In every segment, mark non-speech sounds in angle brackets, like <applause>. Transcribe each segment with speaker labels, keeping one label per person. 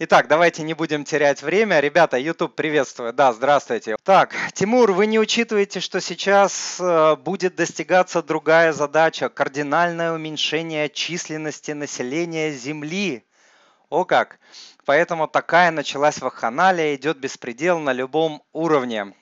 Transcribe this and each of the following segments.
Speaker 1: Итак, давайте не будем терять время. Ребята, YouTube приветствую. Да, здравствуйте. Так, Тимур, вы не учитываете, что сейчас э, будет достигаться другая задача – кардинальное уменьшение численности населения Земли. О как! Поэтому такая началась вакханалия, идет беспредел на любом уровне.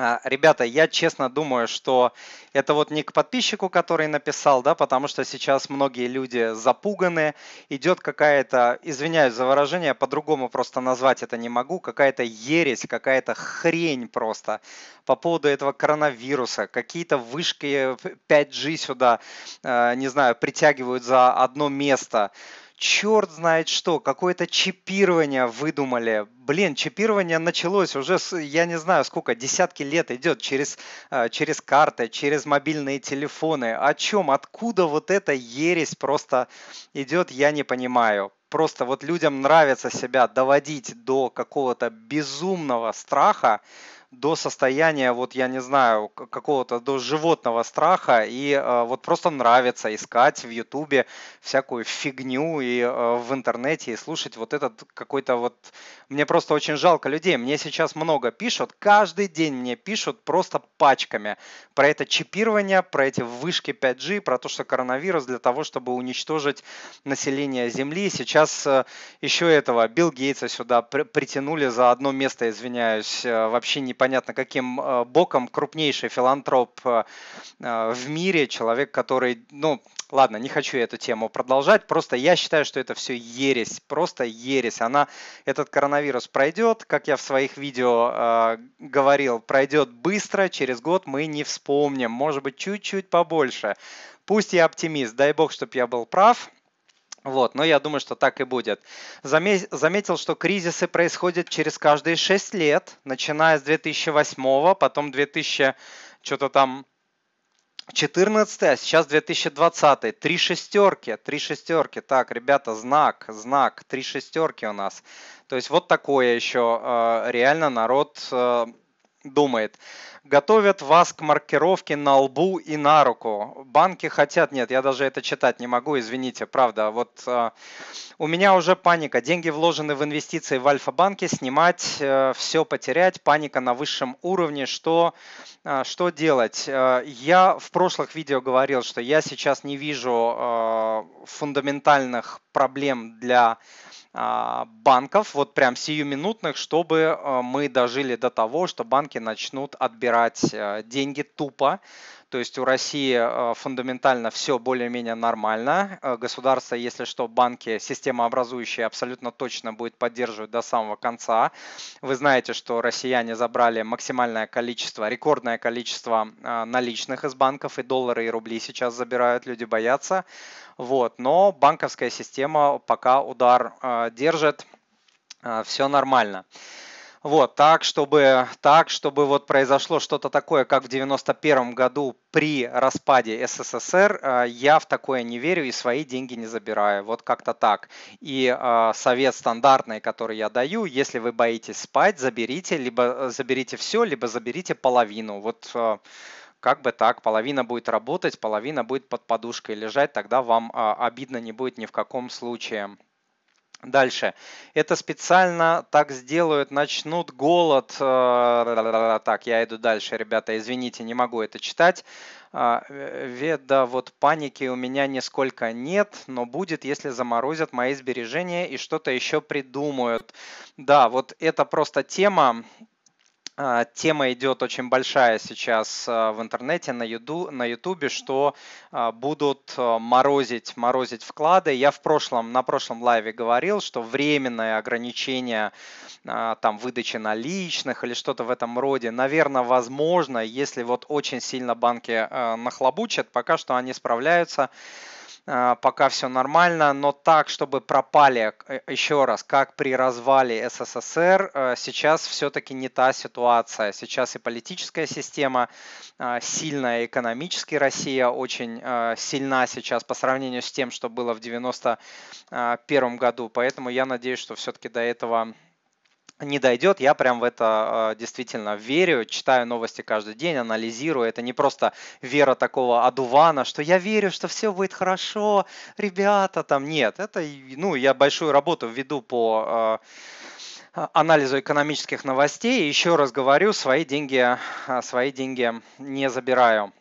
Speaker 1: А, ребята, я честно думаю, что это вот не к подписчику, который написал, да, потому что сейчас многие люди запуганы, идет какая-то, извиняюсь за выражение, по-другому просто назвать это не могу, какая-то ересь, какая-то хрень просто по поводу этого коронавируса, какие-то вышки 5G сюда, э, не знаю, притягивают за одно место черт знает что, какое-то чипирование выдумали. Блин, чипирование началось уже, с, я не знаю сколько, десятки лет идет через, э, через карты, через мобильные телефоны. О чем, откуда вот эта ересь просто идет, я не понимаю. Просто вот людям нравится себя доводить до какого-то безумного страха, до состояния, вот я не знаю, какого-то до животного страха, и э, вот просто нравится искать в Ютубе всякую фигню и э, в интернете, и слушать вот этот какой-то вот... Мне просто очень жалко людей, мне сейчас много пишут, каждый день мне пишут просто пачками про это чипирование, про эти вышки 5G, про то, что коронавирус для того, чтобы уничтожить население Земли. Сейчас э, еще этого Билл Гейтса сюда притянули за одно место, извиняюсь, э, вообще не непонятно каким э, боком крупнейший филантроп э, э, в мире, человек, который, ну, ладно, не хочу эту тему продолжать, просто я считаю, что это все ересь, просто ересь. Она, этот коронавирус пройдет, как я в своих видео говорил, пройдет быстро, через год мы не вспомним, может быть, чуть-чуть побольше. Пусть я оптимист, дай бог, чтобы я был прав, вот, но я думаю, что так и будет. Заметил, что кризисы происходят через каждые 6 лет, начиная с 2008, потом 2000, что-то там 14, а сейчас 2020. Три шестерки, три шестерки. Так, ребята, знак, знак, три шестерки у нас. То есть вот такое еще э, реально народ э, думает готовят вас к маркировке на лбу и на руку. Банки хотят, нет, я даже это читать не могу, извините, правда. Вот э, у меня уже паника. Деньги вложены в инвестиции в Альфа-банке, снимать, э, все потерять, паника на высшем уровне. Что, э, что делать? Э, я в прошлых видео говорил, что я сейчас не вижу э, фундаментальных проблем для а, банков, вот прям сиюминутных, чтобы мы дожили до того, что банки начнут отбирать э, деньги тупо. То есть у России э, фундаментально все более-менее нормально. Государство, если что, банки, системообразующие абсолютно точно будет поддерживать до самого конца. Вы знаете, что россияне забрали максимальное количество, рекордное количество наличных из банков, и доллары, и рубли сейчас забирают, люди боятся. Вот, но банковская система пока удар э, держит, э, все нормально. Вот, так, чтобы, так, чтобы вот произошло что-то такое, как в 91 году при распаде СССР, э, я в такое не верю и свои деньги не забираю. Вот как-то так. И э, совет стандартный, который я даю, если вы боитесь спать, заберите, либо э, заберите все, либо заберите половину. Вот э, как бы так, половина будет работать, половина будет под подушкой лежать, тогда вам а, обидно не будет ни в каком случае. Дальше. Это специально так сделают, начнут голод. Э, так, я иду дальше, ребята, извините, не могу это читать. А, веда, вот паники у меня нисколько нет, но будет, если заморозят мои сбережения и что-то еще придумают. Да, вот это просто тема, тема идет очень большая сейчас а, в интернете, на, юду, на ютубе, что а, будут морозить, морозить вклады. Я в прошлом, на прошлом лайве говорил, что временное ограничение там, выдачи наличных или что-то в этом роде, наверное, возможно, если вот очень сильно банки нахлобучат, пока что они справляются а, пока все нормально, но так, чтобы пропали, э, еще раз, как при развале СССР, э, сейчас все-таки не та ситуация. Сейчас и политическая система а, сильная, экономически Россия очень а, сильна сейчас по сравнению с тем, что было в 91 году. Поэтому я надеюсь, что все-таки до этого не дойдет, я прям в это э, действительно верю, читаю новости каждый день, анализирую. Это не просто вера такого одувана, что я верю, что все будет хорошо, ребята, там нет. Это, ну, я большую работу веду по э, анализу экономических новостей. Еще раз говорю, свои деньги, свои деньги не забираю.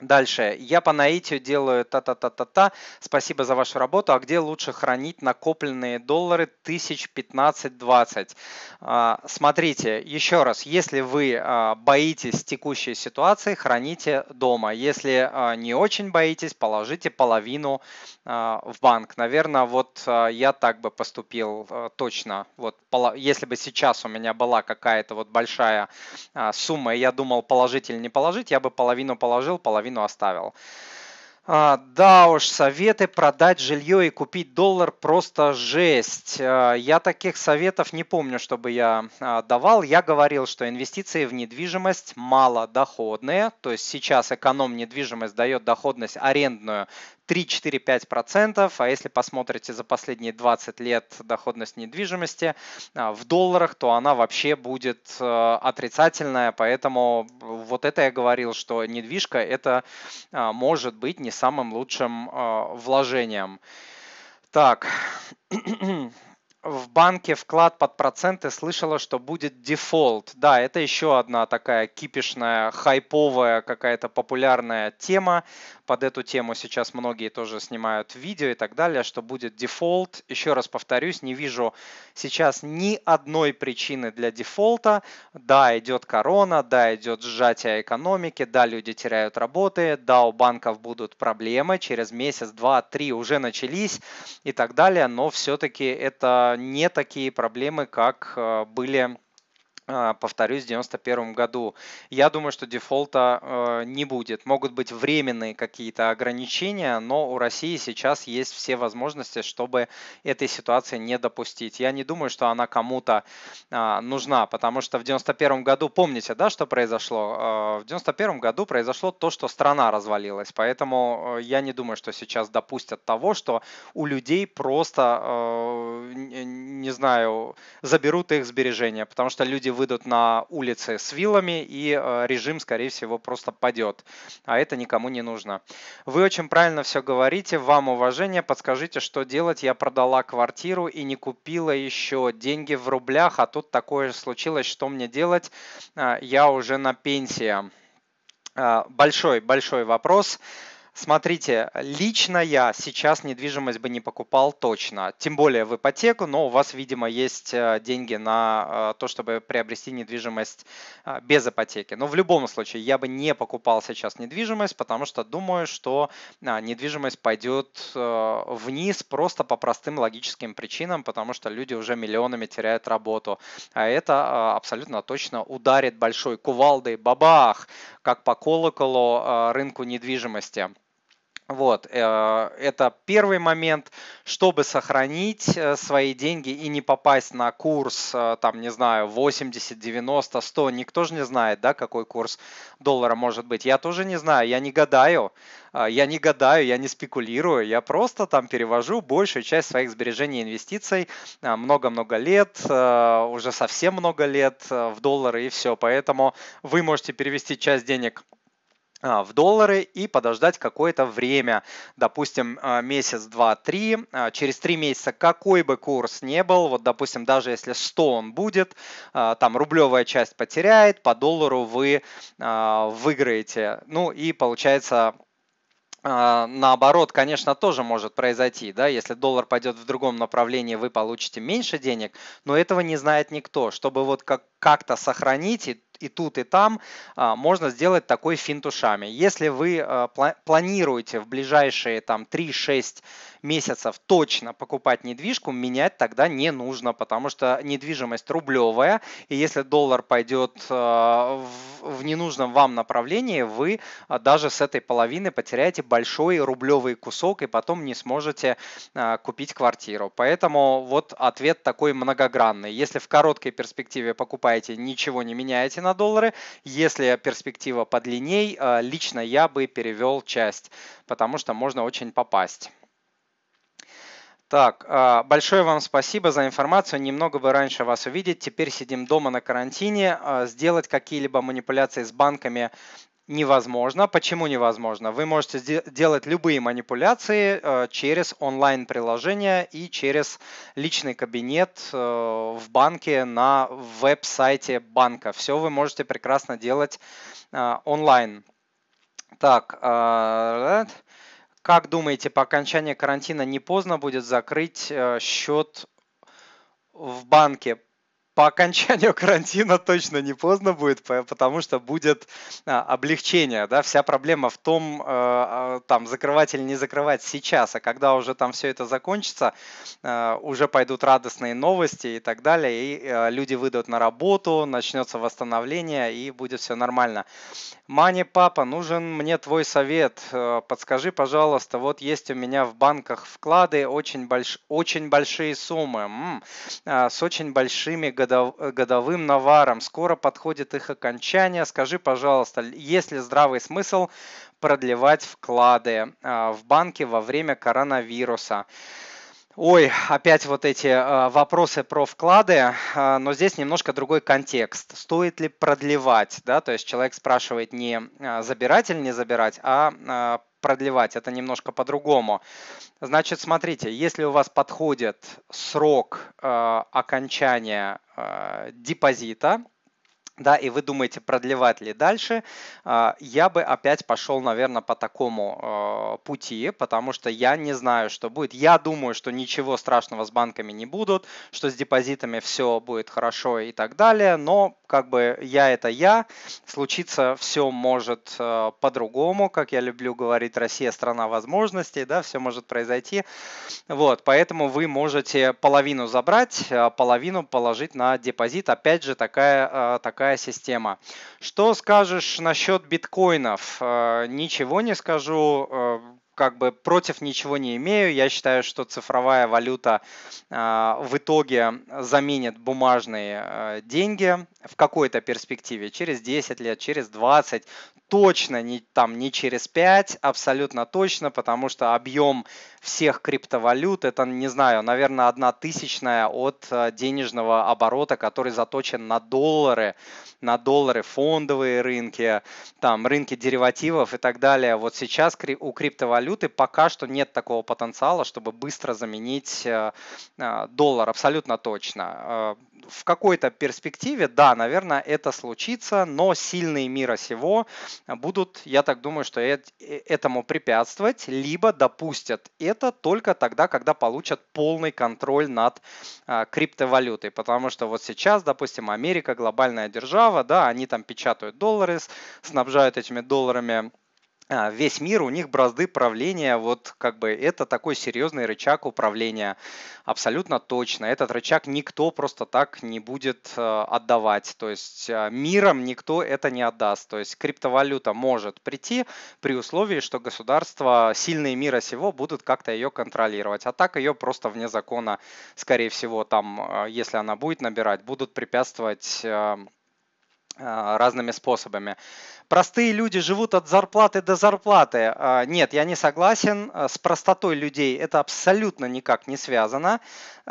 Speaker 1: Дальше. Я по наитию делаю та-та-та-та-та. Спасибо за вашу работу. А где лучше хранить накопленные доллары тысяч 15-20? А, смотрите, еще раз. Если вы а, боитесь текущей ситуации, храните дома. Если а, не очень боитесь, положите половину в банк. Наверное, вот я так бы поступил точно. Вот если бы сейчас у меня была какая-то вот большая сумма, и я думал положить или не положить, я бы половину положил, половину половину оставил. А, да уж, советы продать жилье и купить доллар просто жесть. А, я таких советов не помню, чтобы я а, давал. Я говорил, что инвестиции в недвижимость малодоходные. То есть сейчас эконом недвижимость дает доходность арендную 3-4-5%, а если посмотрите за последние 20 лет доходность недвижимости а, в долларах, то она вообще будет э, отрицательная, поэтому вот это я говорил, что недвижка это а, может быть не самым лучшим а, вложением. Так, в банке вклад под проценты слышала, что будет дефолт. Да, это еще одна такая кипишная, хайповая какая-то популярная тема под эту тему сейчас многие тоже снимают видео и так далее, что будет дефолт. Еще раз повторюсь, не вижу сейчас ни одной причины для дефолта. Да, идет корона, да, идет сжатие экономики, да, люди теряют работы, да, у банков будут проблемы, через месяц, два, три уже начались и так далее, но все-таки это не такие проблемы, как э, были повторюсь, в 1991 году. Я думаю, что дефолта э, не будет. Могут быть временные какие-то ограничения, но у России сейчас есть все возможности, чтобы этой ситуации не допустить. Я не думаю, что она кому-то э, нужна, потому что в 1991 году, помните, да, что произошло? Э, в 1991 году произошло то, что страна развалилась, поэтому э, я не думаю, что сейчас допустят того, что у людей просто, не знаю, заберут их сбережения, потому что люди выйдут на улицы с вилами, и э, режим, скорее всего, просто падет. А это никому не нужно. Вы очень правильно все говорите. Вам уважение. Подскажите, что делать? Я продала квартиру и не купила еще деньги в рублях, а тут такое случилось. Что мне делать? Э, я уже на пенсии. Э, большой, большой вопрос. Смотрите, лично я сейчас недвижимость бы не покупал точно, тем более в ипотеку, но у вас, видимо, есть э, деньги на э, то, чтобы приобрести недвижимость э, без ипотеки. Но в любом случае я бы не покупал сейчас недвижимость, потому что думаю, что недвижимость пойдет вниз просто по простым логическим причинам, потому что люди уже миллионами теряют работу. А это абсолютно точно ударит большой кувалдой, бабах, как по колоколу рынку недвижимости. Вот, э, это первый момент, чтобы сохранить э, свои деньги и не попасть на курс, э, там, не знаю, 80, 90, 100, никто же не знает, да, какой курс доллара может быть. Я тоже не знаю, я не гадаю, я не гадаю, я не спекулирую, я просто там перевожу большую часть своих сбережений и инвестиций много-много лет, уже совсем много лет в доллары и все. Поэтому вы можете перевести часть денег в доллары и подождать какое-то время, допустим, а, месяц, два, три. А, через три месяца какой бы курс не был, вот, допустим, даже если 100 он будет, там рублевая часть потеряет, по доллару вы выиграете. Ну и получается наоборот, конечно, тоже может произойти, да, если доллар пойдет в другом направлении, вы получите меньше денег, но этого не знает никто. Чтобы вот как- как-то сохранить и и тут, и там а, можно сделать такой финт ушами. Если вы а, планируете в ближайшие там 3-6 месяцев точно покупать недвижку, менять тогда не нужно, потому что недвижимость рублевая, и если доллар пойдет а, в ненужном вам направлении, вы даже с этой половины потеряете большой рублевый кусок и потом не сможете купить квартиру. Поэтому вот ответ такой многогранный. Если в короткой перспективе покупаете, ничего не меняете на на доллары. Если перспектива подлинней, э, лично я бы перевел часть, потому что можно очень попасть. Так, а, большое вам спасибо за информацию. Немного бы раньше вас увидеть. Теперь сидим дома на карантине. А, сделать какие-либо манипуляции с банками невозможно. Почему невозможно? Вы можете делать любые манипуляции а, через онлайн-приложение и через личный кабинет э, в банке на веб-сайте банка. Все вы можете прекрасно делать онлайн. Так, как думаете, по окончании карантина не поздно будет закрыть э, счет в банке? По окончанию <laughs> карантина точно не поздно будет, потому что будет а, облегчение. Да? Вся проблема в том, э, а, там, закрывать или не закрывать сейчас, а когда уже там все это закончится, э, уже пойдут радостные новости и так далее, и э, люди выйдут на работу, начнется восстановление, и будет все нормально. Мани, папа, нужен мне твой совет. Подскажи, пожалуйста, вот есть у меня в банках вклады очень, больш... очень большие суммы, м-м, с очень большими годовыми годовым наваром. Скоро подходит их окончание. Скажи, пожалуйста, есть ли здравый смысл продлевать вклады а, в банке во время коронавируса? Ой, опять вот эти э, вопросы про вклады, э, но здесь немножко другой контекст. Стоит ли продлевать, да, то есть человек спрашивает не забирать или не забирать, а продлевать. Это немножко по-другому. Значит, смотрите, если у вас подходит срок э, окончания э, депозита, да, и вы думаете, продлевать ли дальше, а, я бы опять пошел, наверное, по такому а, пути, потому что я не знаю, что будет. Я думаю, что ничего страшного с банками не будут, что с депозитами все будет хорошо и так далее, но как бы я это я, случиться все может а, по-другому, как я люблю говорить, Россия страна возможностей, да, все может произойти. Вот, поэтому вы можете половину забрать, половину положить на депозит. Опять же, такая, такая такая система. Что скажешь насчет биткоинов? Э, ничего не скажу э, как бы против ничего не имею. Я считаю, что цифровая валюта э, в итоге заменит бумажные деньги в какой-то перспективе, через 10 лет, через 20, точно не, там, не через 5, абсолютно точно, потому что объем всех криптовалют, это, не знаю, наверное, одна тысячная от э, денежного оборота, который заточен на доллары, на доллары, фондовые рынки, там, рынки деривативов и так далее. Вот сейчас у криптовалюты пока что нет такого потенциала, чтобы быстро заменить э, э, доллар, абсолютно точно в какой-то перспективе, да, наверное, это случится, но сильные мира сего будут, я так думаю, что э, этому препятствовать, либо допустят это только тогда, когда получат полный контроль над а, криптовалютой, потому что вот сейчас, допустим, Америка глобальная держава, да, они там печатают доллары, снабжают этими долларами весь мир, у них бразды правления, вот как бы это такой серьезный рычаг управления, абсолютно точно. Этот рычаг никто просто так не будет э, отдавать, то есть э, миром никто это не отдаст. То есть криптовалюта может прийти при условии, что государства, сильные мира сего, будут как-то ее контролировать. А так ее просто вне закона, скорее всего, там, э, если она будет набирать, будут препятствовать разными способами. Простые люди живут от зарплаты до зарплаты. А, нет, я не согласен. А, с простотой людей это абсолютно никак не связано.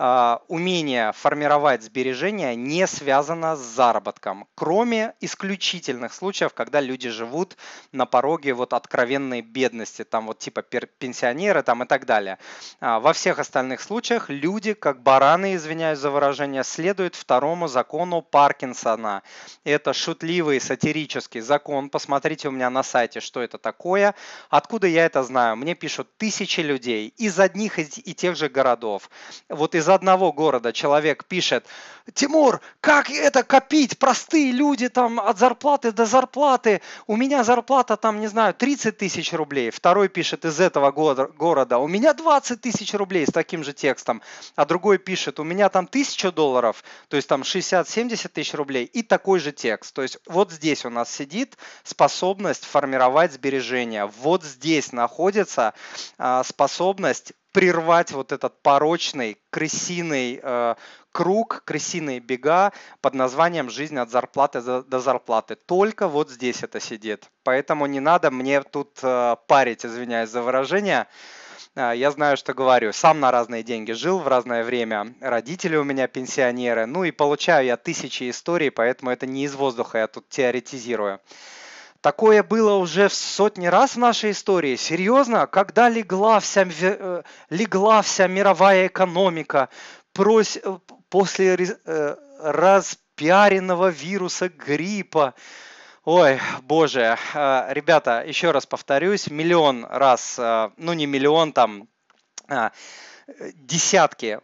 Speaker 1: А, умение формировать сбережения не связано с заработком, кроме исключительных случаев, когда люди живут на пороге вот откровенной бедности, там вот типа пенсионеры там и так далее. Во всех остальных случаях люди, как бараны, извиняюсь за выражение, следуют второму закону Паркинсона. Это шутливый сатирический закон посмотрите у меня на сайте, что это такое. Откуда я это знаю? Мне пишут тысячи людей из одних и тех же городов. Вот из одного города человек пишет, Тимур, как это копить? Простые люди там от зарплаты до зарплаты. У меня зарплата там, не знаю, 30 тысяч рублей. Второй пишет из этого города, у меня 20 тысяч рублей с таким же текстом. А другой пишет, у меня там 1000 долларов, то есть там 60-70 тысяч рублей и такой же текст. То есть вот здесь у нас сидит способность формировать сбережения. Вот здесь находится а, способность прервать вот этот порочный крысиный э, круг, крысиные бега под названием «Жизнь от зарплаты до зарплаты». Только вот здесь это сидит. Поэтому не надо мне тут э, парить, извиняюсь за выражение. а, я знаю, что говорю. Сам на разные деньги жил в разное время. Родители у меня пенсионеры. Ну и получаю я тысячи историй, поэтому это не из воздуха, я тут теоретизирую. Такое было уже в сотни раз в нашей истории. Серьезно, когда легла вся, э, легла вся мировая экономика э, после э, распиаренного вируса гриппа, Ой, боже, ребята, еще раз повторюсь, миллион раз, ну не миллион, там десятки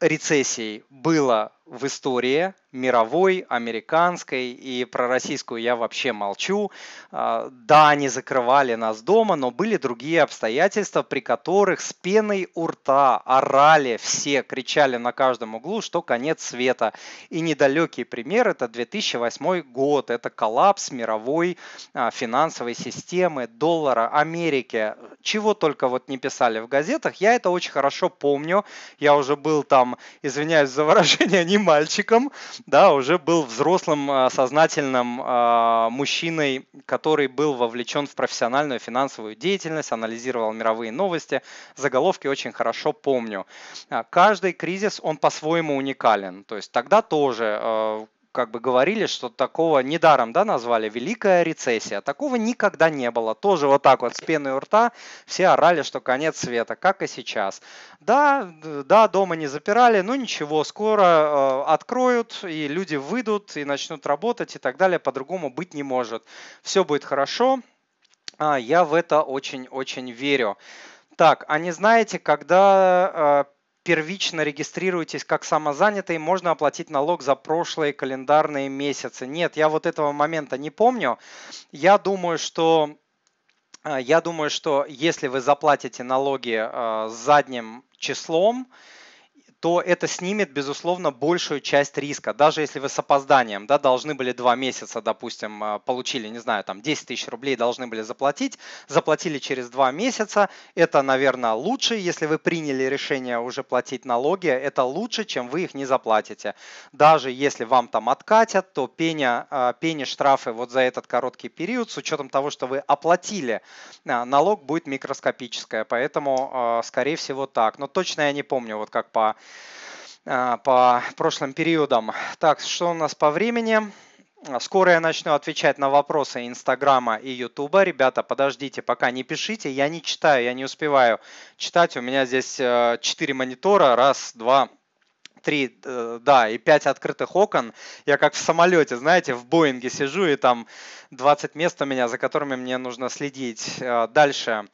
Speaker 1: рецессий было в истории мировой, американской и про российскую я вообще молчу. А, да, они закрывали нас дома, но были другие обстоятельства, при которых с пеной у рта орали все, кричали на каждом углу, что конец света. И недалекий пример – это 2008 год, это коллапс мировой а, финансовой системы, доллара, Америки. Чего только вот не писали в газетах, я это очень хорошо помню. Я уже был там, извиняюсь за выражение, <laughs> не мальчиком, да, уже был взрослым, а, сознательным а, мужчиной, который был вовлечен в профессиональную финансовую деятельность, анализировал мировые новости. Заголовки очень хорошо помню. А, каждый кризис, он по-своему уникален. То есть тогда тоже как бы говорили, что такого недаром да, назвали Великая рецессия. Такого никогда не было. Тоже вот так вот с пеной у рта все орали, что конец света, как и сейчас. Да, да, дома не запирали, но ничего, скоро э, откроют, и люди выйдут, и начнут работать, и так далее. По-другому быть не может. Все будет хорошо. А, я в это очень-очень верю. Так, а не знаете, когда э, первично регистрируетесь как самозанятый, можно оплатить налог за прошлые календарные месяцы. Нет, я вот этого момента не помню. Я думаю, что э, я думаю, что если вы заплатите налоги э, задним числом, то это снимет, безусловно, большую часть риска. Даже если вы с опозданием да, должны были два месяца, допустим, а, получили, не знаю, там 10 тысяч рублей должны были заплатить, заплатили через два месяца, это, наверное, лучше, если вы приняли решение уже платить налоги, это лучше, чем вы их не заплатите. Даже если вам там откатят, то пеня, а, пени штрафы вот за этот короткий период, с учетом того, что вы оплатили, а, налог будет микроскопическое, поэтому, скорее всего, так. Но точно я не помню, вот как по по прошлым периодам. Так, что у нас по времени? Скоро я начну отвечать на вопросы Инстаграма и Ютуба. Ребята, подождите, пока не пишите. Я не читаю, я не успеваю читать. У меня здесь 4 э, монитора. Раз, два, три, э, да, и пять открытых окон. Я как в самолете, знаете, в Боинге сижу, и там 20 мест у меня, за которыми мне нужно следить. Э, дальше.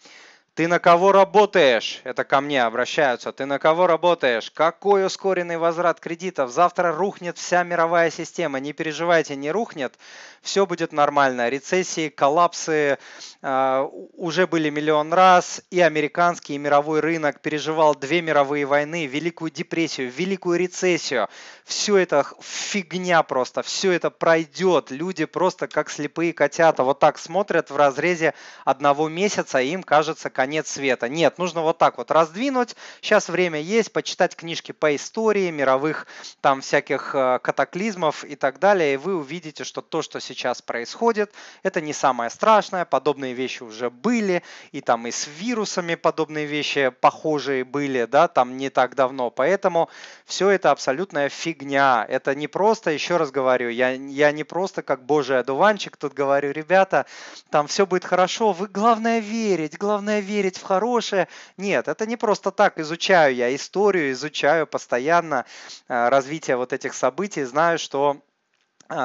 Speaker 1: Ты на кого работаешь? Это ко мне обращаются. Ты на кого работаешь? Какой ускоренный возврат кредитов? Завтра рухнет вся мировая система. Не переживайте, не рухнет. Все будет нормально. Рецессии, коллапсы э, уже были миллион раз. И американский, и мировой рынок переживал две мировые войны, Великую депрессию, Великую рецессию. Все это фигня просто. Все это пройдет. Люди просто как слепые котята вот так смотрят в разрезе одного месяца, и им кажется, конец света. Нет, нужно вот так вот раздвинуть. Сейчас время есть, почитать книжки по истории, мировых там всяких э, катаклизмов и так далее, и вы увидите, что то, что сейчас происходит, это не самое страшное, подобные вещи уже были, и там и с вирусами подобные вещи похожие были, да, там не так давно, поэтому все это абсолютная фигня, это не просто, еще раз говорю, я, я не просто как божий одуванчик тут говорю, ребята, там все будет хорошо, вы главное верить, главное верить, в хорошее. Нет, это не просто так. Изучаю я историю, изучаю постоянно э, развитие вот этих событий, знаю, что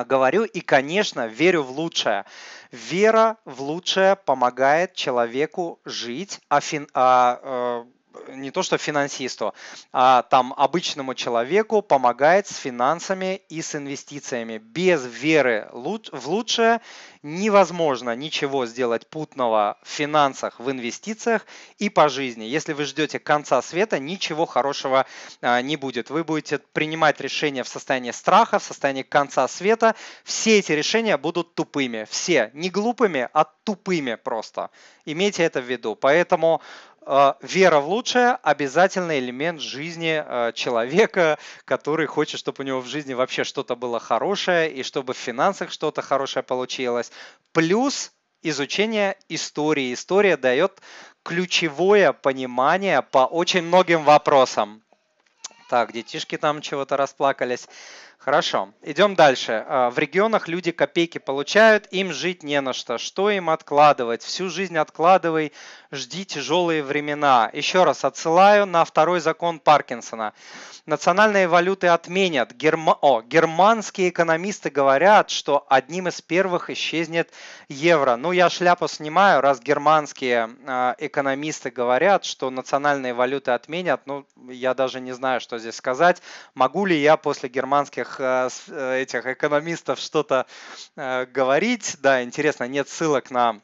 Speaker 1: говорю и, конечно, верю в лучшее. Вера в лучшее помогает человеку жить, а, фин, а э, не то что финансисту, а там обычному человеку помогает с финансами и с инвестициями. Без веры в лучшее невозможно ничего сделать путного в финансах, в инвестициях и по жизни. Если вы ждете конца света, ничего хорошего а, не будет. Вы будете принимать решения в состоянии страха, в состоянии конца света. Все эти решения будут тупыми. Все. Не глупыми, а тупыми просто. Имейте это в виду. Поэтому вера в лучшее – обязательный элемент жизни э, человека, который хочет, чтобы у него в жизни вообще что-то было хорошее и чтобы в финансах что-то хорошее получилось. Плюс изучение истории. История дает ключевое понимание по очень многим вопросам. Так, детишки там чего-то расплакались. Хорошо, идем дальше. А, в регионах люди копейки получают, им жить не на что. Что им откладывать? Всю жизнь откладывай, жди тяжелые времена. Еще раз отсылаю на второй закон Паркинсона. Национальные валюты отменят. Герма... О, германские экономисты говорят, что одним из первых исчезнет евро. Ну, я шляпу снимаю, раз германские э, экономисты говорят, что национальные валюты отменят. Ну, я даже не знаю, что здесь сказать. Могу ли я после германских э, этих экономистов что-то э, говорить? Да, интересно, нет ссылок на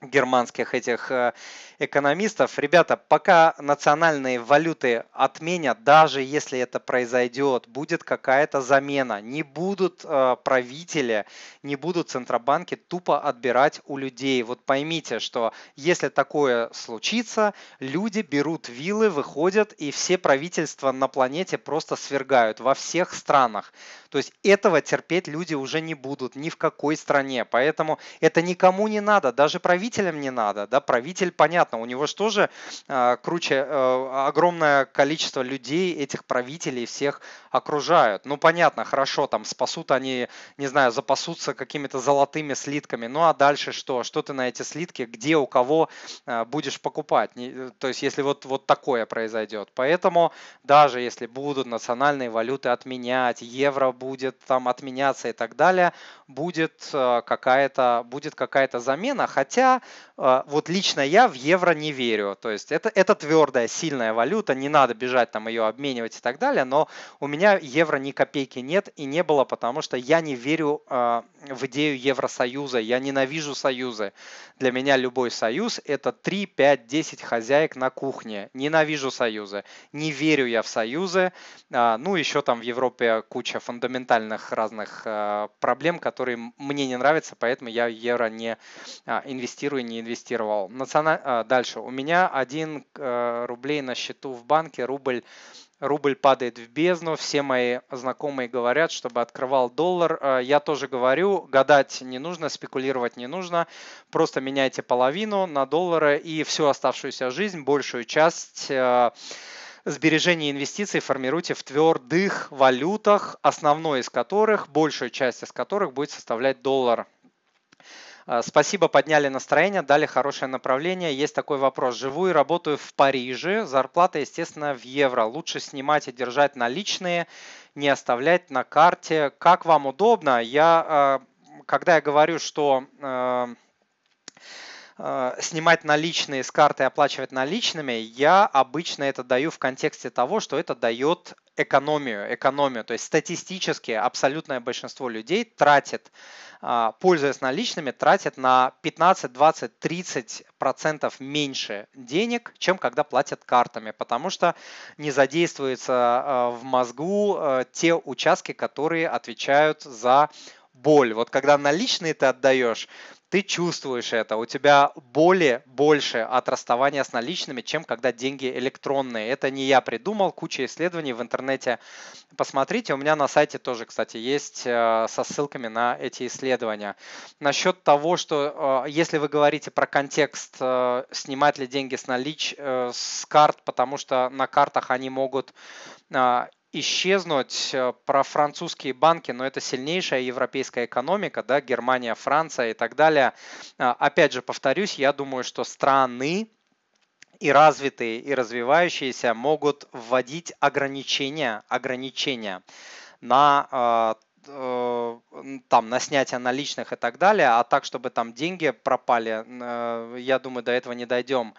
Speaker 1: германских этих э, экономистов. Ребята, пока национальные валюты отменят, даже если это произойдет, будет какая-то замена. Не будут э, правители, не будут центробанки тупо отбирать у людей. Вот поймите, что если такое случится, люди берут вилы, выходят, и все правительства на планете просто свергают во всех странах. То есть этого терпеть люди уже не будут ни в какой стране. Поэтому это никому не надо, даже правителям не надо. Да? Правитель, понятно, у него же тоже э, круче, э, огромное количество людей, этих правителей всех окружают. Ну, понятно, хорошо, там спасут они, не знаю, запасутся какими-то золотыми слитками. Ну, а дальше что? Что ты на эти слитки, где, у кого э, будешь покупать? Не, то есть, если вот, вот такое произойдет. Поэтому даже если будут национальные валюты отменять, евро будет там отменяться и так далее, будет э, какая-то будет какая-то замена. Хотя э, вот лично я в евро не верю. То есть это, это твердая, сильная валюта, не надо бежать там ее обменивать и так далее. Но у меня евро ни копейки нет и не было, потому что я не верю э, в идею Евросоюза. Я ненавижу союзы. Для меня любой союз это 3, 5, 10 хозяек на кухне. Ненавижу союзы. Не верю я в союзы. Ну, еще там в Европе куча фундаментальных разных э, проблем, которые мне не нравятся, поэтому я евро не а, инвестирую, не инвестировал. Националь... Дальше. У меня 1 э, рублей на счету в банке, рубль рубль падает в бездну, все мои знакомые говорят, чтобы открывал доллар. Э, я тоже говорю, гадать не нужно, спекулировать не нужно, просто меняйте половину на доллары и всю оставшуюся жизнь, большую часть сбережения и инвестиций формируйте в твердых валютах, основной из которых, большую часть из которых будет составлять доллар. А, спасибо, подняли настроение, дали хорошее направление. Есть такой вопрос. Живу и работаю в Париже. Зарплата, естественно, в евро. Лучше снимать и держать наличные, не оставлять на карте. Как вам удобно? Я, а, когда я говорю, что Э, снимать наличные с карты и оплачивать наличными, я обычно это даю в контексте того, что это дает экономию, экономию. То есть статистически абсолютное большинство людей тратит, а, пользуясь наличными, тратит на 15, 20, 30 процентов меньше денег, чем когда платят картами, потому что не задействуются э, в мозгу э, те участки, которые отвечают за боль. Вот когда наличные ты отдаешь, ты чувствуешь это, у тебя боли больше от расставания с наличными, чем когда деньги электронные. Это не я придумал, куча исследований в интернете. Посмотрите, у меня на сайте тоже, кстати, есть э, со ссылками на эти исследования. Насчет того, что э, если вы говорите про контекст, э, снимать ли деньги с налич, с карт, потому что на картах они могут исчезнуть э, про французские банки, но это сильнейшая европейская экономика, да, Германия, Франция и так далее. А, опять же, повторюсь, я думаю, что страны и развитые, и развивающиеся могут вводить ограничения, ограничения на а, э, там на снятие наличных и так далее, а так, чтобы там деньги пропали, э, я думаю, до этого не дойдем.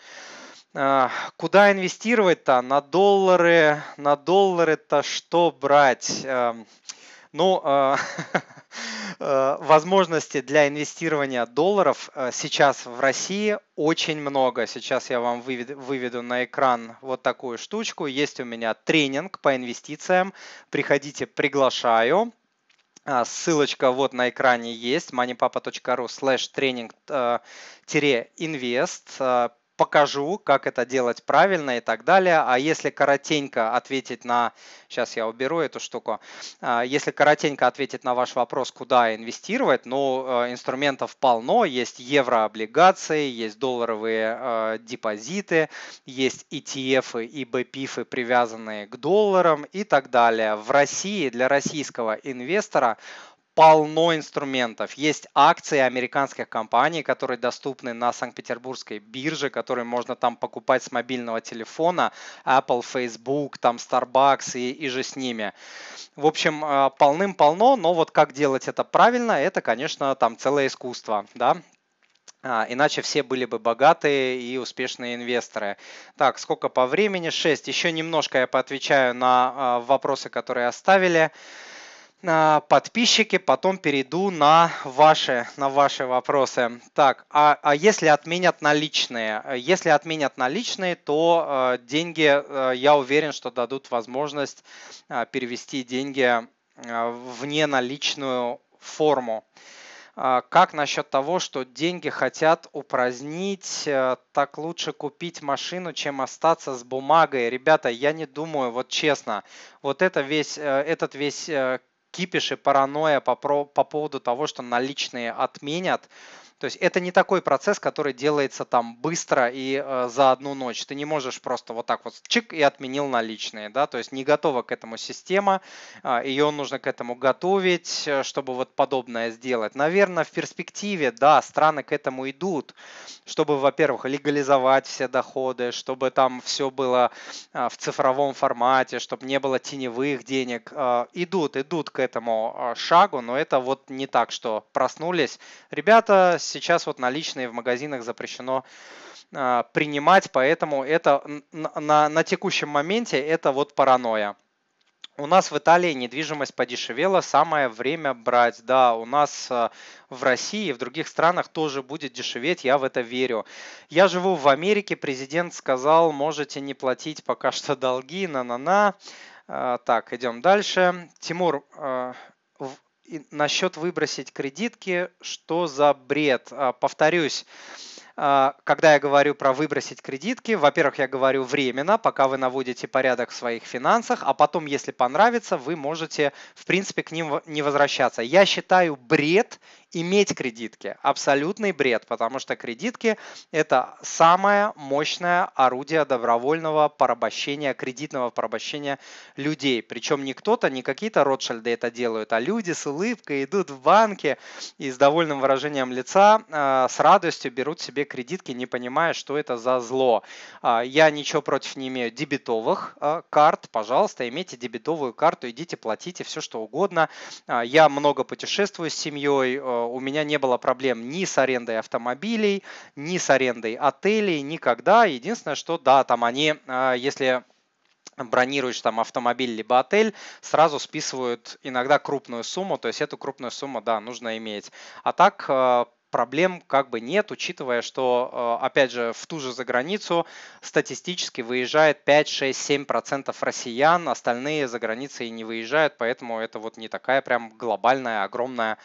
Speaker 1: А, куда инвестировать-то? На доллары, на доллары-то что брать? Эм, ну, <laughs> э, э, возможности для инвестирования долларов э, сейчас в России очень много. Сейчас я вам выведу, выведу на экран вот такую штучку. Есть у меня тренинг по инвестициям. Приходите, приглашаю. А, ссылочка вот на экране есть moneypapa.ru slash тренинг-инвест покажу, как это делать правильно и так далее. А если коротенько ответить на... Сейчас я уберу эту штуку. А, если коротенько ответить на ваш вопрос, куда инвестировать, ну, э, инструментов полно. Есть еврооблигации, есть долларовые э, депозиты, есть ETF и BPIF, привязанные к долларам и так далее. В России для российского инвестора полно инструментов. Есть акции американских компаний, которые доступны на Санкт-Петербургской бирже, которые можно там покупать с мобильного телефона, Apple, Facebook, там Starbucks и, и же с ними. В общем, э, полным-полно, но вот как делать это правильно, это, конечно, там целое искусство, да, а, иначе все были бы богатые и успешные инвесторы. Так, сколько по времени? 6. Еще немножко я поотвечаю на а, вопросы, которые оставили подписчики, потом перейду на ваши, на ваши вопросы. Так, а, а если отменят наличные? Если отменят наличные, то э, деньги, э, я уверен, что дадут возможность э, перевести деньги э, в неналичную форму. Э, как насчет того, что деньги хотят упразднить, э, так лучше купить машину, чем остаться с бумагой? Ребята, я не думаю, вот честно, вот это весь, э, этот весь кипиш и паранойя по, по поводу того, что наличные отменят, то есть это не такой процесс, который делается там быстро и э, за одну ночь. Ты не можешь просто вот так вот чик и отменил наличные, да, то есть не готова к этому система, э, ее нужно к этому готовить, э, чтобы вот подобное сделать. Наверное, в перспективе, да, страны к этому идут, чтобы, во-первых, легализовать все доходы, чтобы там все было э, в цифровом формате, чтобы не было теневых денег. Э, идут, идут к этому шагу, но это вот не так, что проснулись. Ребята, сейчас вот наличные в магазинах запрещено а, принимать, поэтому это на, на текущем моменте это вот паранойя. У нас в Италии недвижимость подешевела, самое время брать. Да, у нас а, в России и в других странах тоже будет дешеветь, я в это верю. Я живу в Америке, президент сказал, можете не платить пока что <laughs> долги, на-на-на. А, так, идем дальше. Тимур, насчет выбросить кредитки, что за бред? А, повторюсь, а, когда я говорю про выбросить кредитки, во-первых, я говорю временно, пока вы наводите порядок в своих финансах, а потом, если понравится, вы можете, в принципе, к ним не возвращаться. Я считаю бред иметь кредитки. Абсолютный бред, потому что кредитки – это самое мощное орудие добровольного порабощения, кредитного порабощения людей. Причем не кто-то, не какие-то Ротшильды это делают, а люди с улыбкой идут в банки и с довольным выражением лица э, с радостью берут себе кредитки, не понимая, что это за зло. Э, я ничего против не имею дебетовых э, карт. Пожалуйста, имейте дебетовую карту, идите, платите все, что угодно. Э, я много путешествую с семьей, у меня не было проблем ни с арендой автомобилей, ни с арендой отелей, никогда. Единственное, что да, там они, а, если бронируешь там автомобиль либо отель, сразу списывают иногда крупную сумму, то есть эту крупную сумму, да, нужно иметь. А так а, проблем как бы нет, учитывая, что, э, опять же, в ту же заграницу статистически выезжает 5, 6, 7 процентов россиян, остальные за границей не выезжают, поэтому это вот не такая прям глобальная, огромная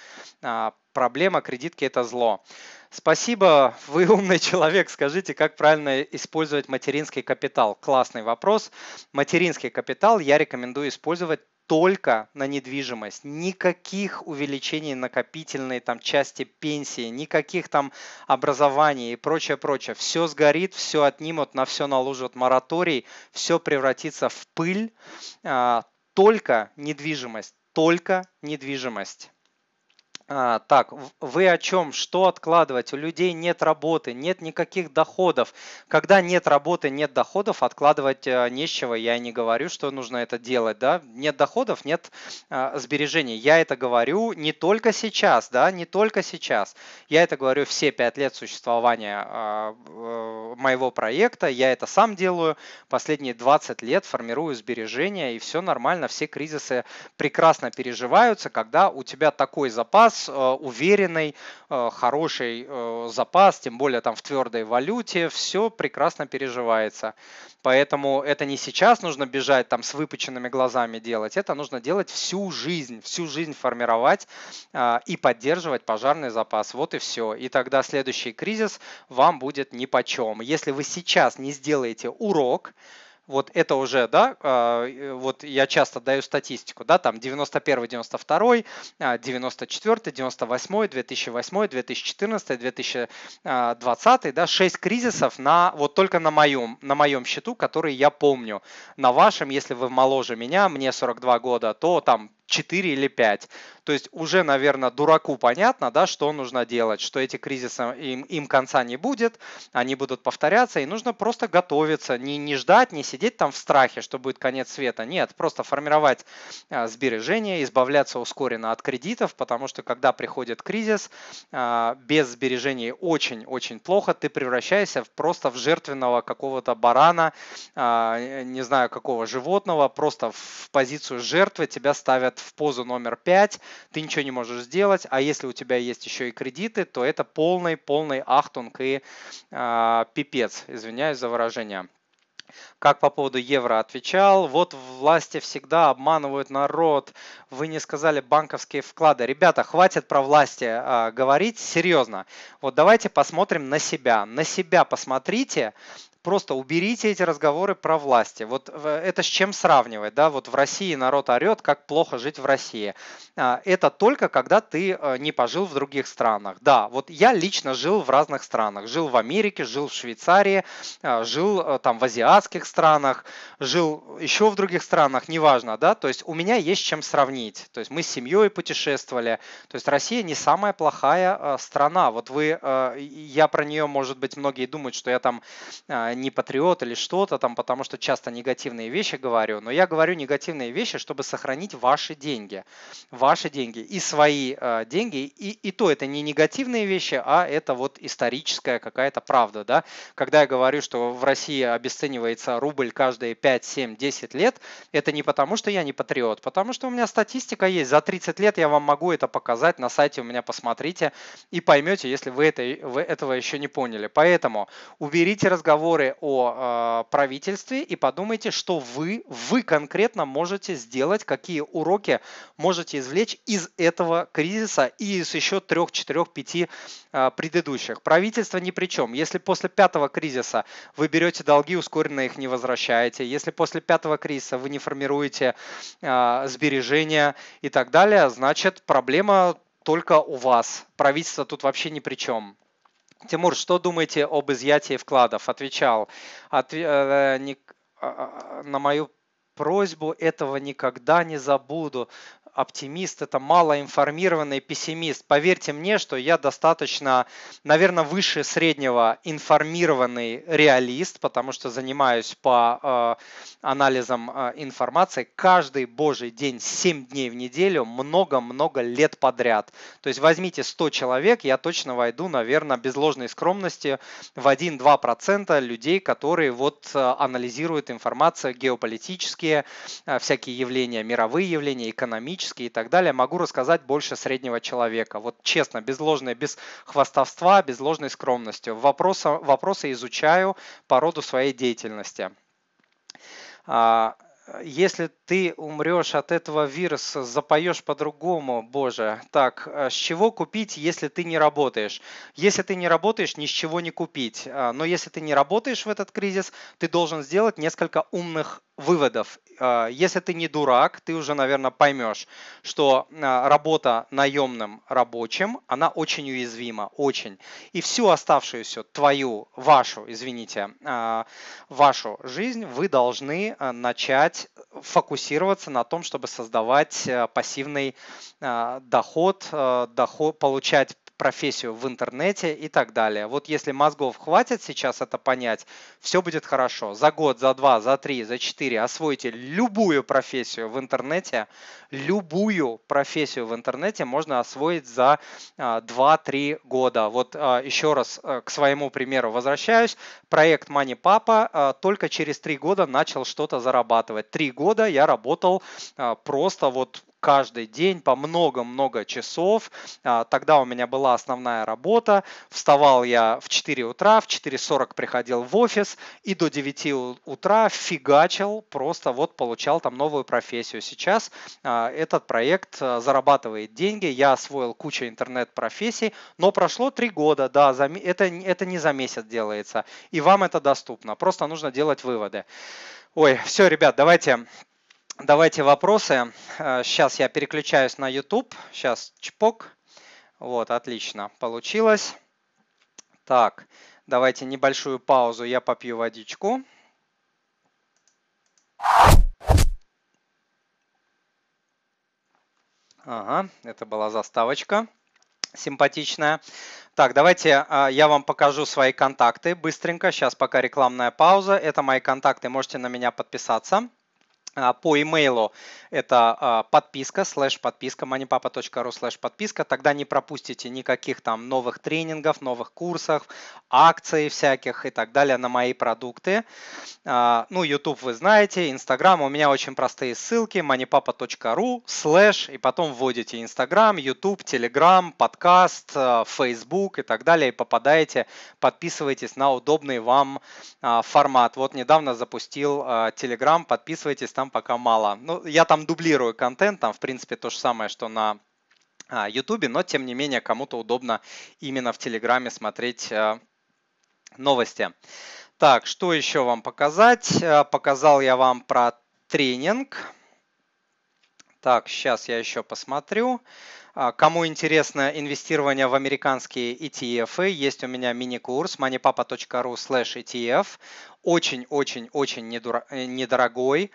Speaker 1: а, проблема. Кредитки – это зло. Спасибо, вы <laughs> умный человек. Скажите, как правильно использовать материнский капитал? Классный вопрос. Материнский капитал я рекомендую использовать только на недвижимость. Никаких увеличений накопительной там части пенсии, никаких там образований и прочее, прочее. Все сгорит, все отнимут, на все наложат мораторий, все превратится в пыль. А, только недвижимость, только недвижимость. А, так, вы о чем? Что откладывать? У людей нет работы, нет никаких доходов. Когда нет работы, нет доходов, откладывать а, нечего. Я не говорю, что нужно это делать. Да? Нет доходов, нет а, сбережений. Я это говорю не только сейчас, да, не только сейчас. Я это говорю все пять лет существования а, э, моего проекта. Я это сам делаю. Последние 20 лет формирую сбережения, и все нормально. Все кризисы прекрасно переживаются, когда у тебя такой запас, запас, уверенный, хороший запас, тем более там в твердой валюте, все прекрасно переживается. Поэтому это не сейчас нужно бежать там с выпученными глазами делать, это нужно делать всю жизнь, всю жизнь формировать э, и поддерживать пожарный запас. Вот и все. И тогда следующий кризис вам будет нипочем. Если вы сейчас не сделаете урок, вот это уже, да, а, вот я часто даю статистику, да, там 91, 92, 94, 98, 2008, 2014, 2020, да, 6 кризисов на, вот только на моем, на моем счету, который я помню. На вашем, если вы моложе меня, мне 42 года, то там 4 или 5. То есть уже, наверное, дураку понятно, да, что нужно делать, что эти кризисы им, им конца не будет, они будут повторяться, и нужно просто готовиться, не, не ждать, не сидеть там в страхе, что будет конец света. Нет, просто формировать а, сбережения, избавляться ускоренно от кредитов, потому что когда приходит кризис, а, без сбережений очень-очень плохо, ты превращаешься в, просто в жертвенного какого-то барана, а, не знаю какого животного, просто в позицию жертвы тебя ставят в позу номер 5, ты ничего не можешь сделать, а если у тебя есть еще и кредиты, то это полный-полный ахтунг и э, пипец, извиняюсь за выражение. Как по поводу евро отвечал, вот власти всегда обманывают народ, вы не сказали банковские вклады. Ребята, хватит про власти а, говорить, серьезно. Вот давайте посмотрим на себя. На себя посмотрите, просто уберите эти разговоры про власти. Вот это с чем сравнивать, да? Вот в России народ орет, как плохо жить в России. А, это только когда ты э, не пожил в других странах. Да, вот я лично жил в разных странах. Жил в Америке, жил в Швейцарии, а, жил э, там в азиатских странах, жил еще в других странах, неважно, да? То есть у меня есть чем сравнить. То есть мы с семьей путешествовали. То есть Россия не самая плохая э, страна. Вот вы, я про нее, может быть, многие думают, что я там не патриот или что-то там, потому что часто негативные вещи говорю, но я говорю негативные вещи, чтобы сохранить ваши деньги. Ваши деньги и свои э, деньги. И, и то это не негативные вещи, а это вот историческая какая-то правда. Да? Когда я говорю, что в России обесценивается рубль каждые 5, 7, 10 лет, это не потому, что я не патриот, потому что у меня статистика есть. За 30 лет я вам могу это показать на сайте у меня, посмотрите и поймете, если вы, это, вы этого еще не поняли. Поэтому уберите разговоры разговоры о э, правительстве и подумайте, что вы, вы конкретно можете сделать, какие уроки можете извлечь из этого кризиса и из еще трех, четырех, пяти э, предыдущих. Правительство ни при чем. Если после пятого кризиса вы берете долги, ускоренно их не возвращаете, если после пятого кризиса вы не формируете э, сбережения и так далее, значит проблема только у вас. Правительство тут вообще ни при чем. Тимур, что думаете об изъятии вкладов? Отвечал, от, э, не, э, на мою просьбу этого никогда не забуду оптимист, это малоинформированный пессимист. Поверьте мне, что я достаточно, наверное, выше среднего информированный реалист, потому что занимаюсь по э, анализам э, информации каждый божий день, 7 дней в неделю, много-много лет подряд. То есть возьмите 100 человек, я точно войду, наверное, без ложной скромности в 1-2% людей, которые вот э, анализируют информацию геополитические, э, всякие явления, мировые явления, экономические, технические и так далее, могу рассказать больше среднего человека. Вот честно, без ложной, без хвастовства, без ложной скромности. Вопросы, вопросы изучаю по роду своей деятельности. А, если ты умрешь от этого вируса, запоешь по-другому, Боже. Так, а с чего купить, если ты не работаешь? Если ты не работаешь, ни с чего не купить. А, но если ты не работаешь в этот кризис, ты должен сделать несколько умных выводов. Если ты не дурак, ты уже, наверное, поймешь, что работа наемным рабочим, она очень уязвима, очень. И всю оставшуюся твою, вашу, извините, вашу жизнь вы должны начать фокусироваться на том, чтобы создавать э, пассивный э, доход, э, доход получать профессию в интернете и так далее. Вот если мозгов хватит сейчас это понять, все будет хорошо. За год, за два, за три, за четыре освойте любую профессию в интернете. Любую профессию в интернете можно освоить за 2-3 года. Вот еще раз к своему примеру возвращаюсь. Проект Money Papa только через 3 года начал что-то зарабатывать. Три года я работал просто вот каждый день по много-много часов. А, тогда у меня была основная работа. Вставал я в 4 утра, в 4.40 приходил в офис и до 9 утра фигачил, просто вот получал там новую профессию. Сейчас а, этот проект а, зарабатывает деньги, я освоил кучу интернет-профессий, но прошло 3 года, да, это, это не за месяц делается, и вам это доступно, просто нужно делать выводы. Ой, все, ребят, давайте, давайте вопросы. Сейчас э, я переключаюсь на YouTube. Сейчас чпок. Вот, отлично, получилось. Так, давайте небольшую паузу, я попью водичку. Ага, это была заставочка симпатичная. Так, давайте а, я вам покажу свои контакты быстренько. Сейчас пока рекламная пауза. Это мои контакты, можете на меня подписаться. А, по имейлу это а, подписка, слэш подписка, moneypapa.ru слэш подписка. Тогда не пропустите никаких там новых тренингов, новых курсов, акций всяких и так далее на мои продукты. А, ну, YouTube вы знаете, Instagram у меня очень простые ссылки, moneypapa.ru слэш и потом вводите Instagram, YouTube, Telegram, подкаст, Facebook и так далее и попадаете, подписывайтесь на удобный вам формат. Вот недавно запустил Telegram, подписывайтесь там там пока мало. Ну, я там дублирую контент, там, в принципе, то же самое, что на YouTube, но, тем не менее, кому-то удобно именно в Телеграме смотреть э, новости. Так, что еще вам показать? Э, показал я вам про тренинг. Так, сейчас я еще посмотрю. А, кому интересно инвестирование в американские ETF, есть у меня мини-курс moneypapa.ru slash ETF. Очень-очень-очень э, недорогой.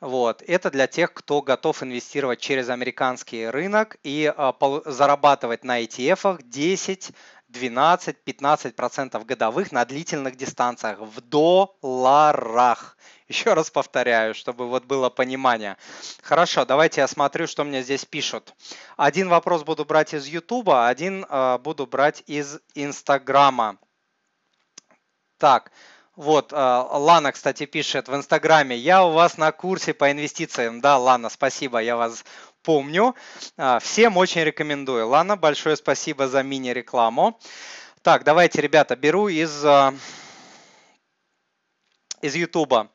Speaker 1: Вот. Это для тех, кто готов инвестировать через американский рынок и а, зарабатывать на ETF 10 12-15% годовых на длительных дистанциях в долларах. Еще раз повторяю, чтобы вот было понимание. Хорошо, давайте я смотрю, что мне здесь пишут. Один вопрос буду брать из YouTube, один э, буду брать из Инстаграма. Так, вот, э, Лана, кстати, пишет в Инстаграме, я у вас на курсе по инвестициям. Да, Лана, спасибо, я вас помню. Э, всем очень рекомендую. Лана, большое спасибо за мини-рекламу. Так, давайте, ребята, беру из, э, из YouTube.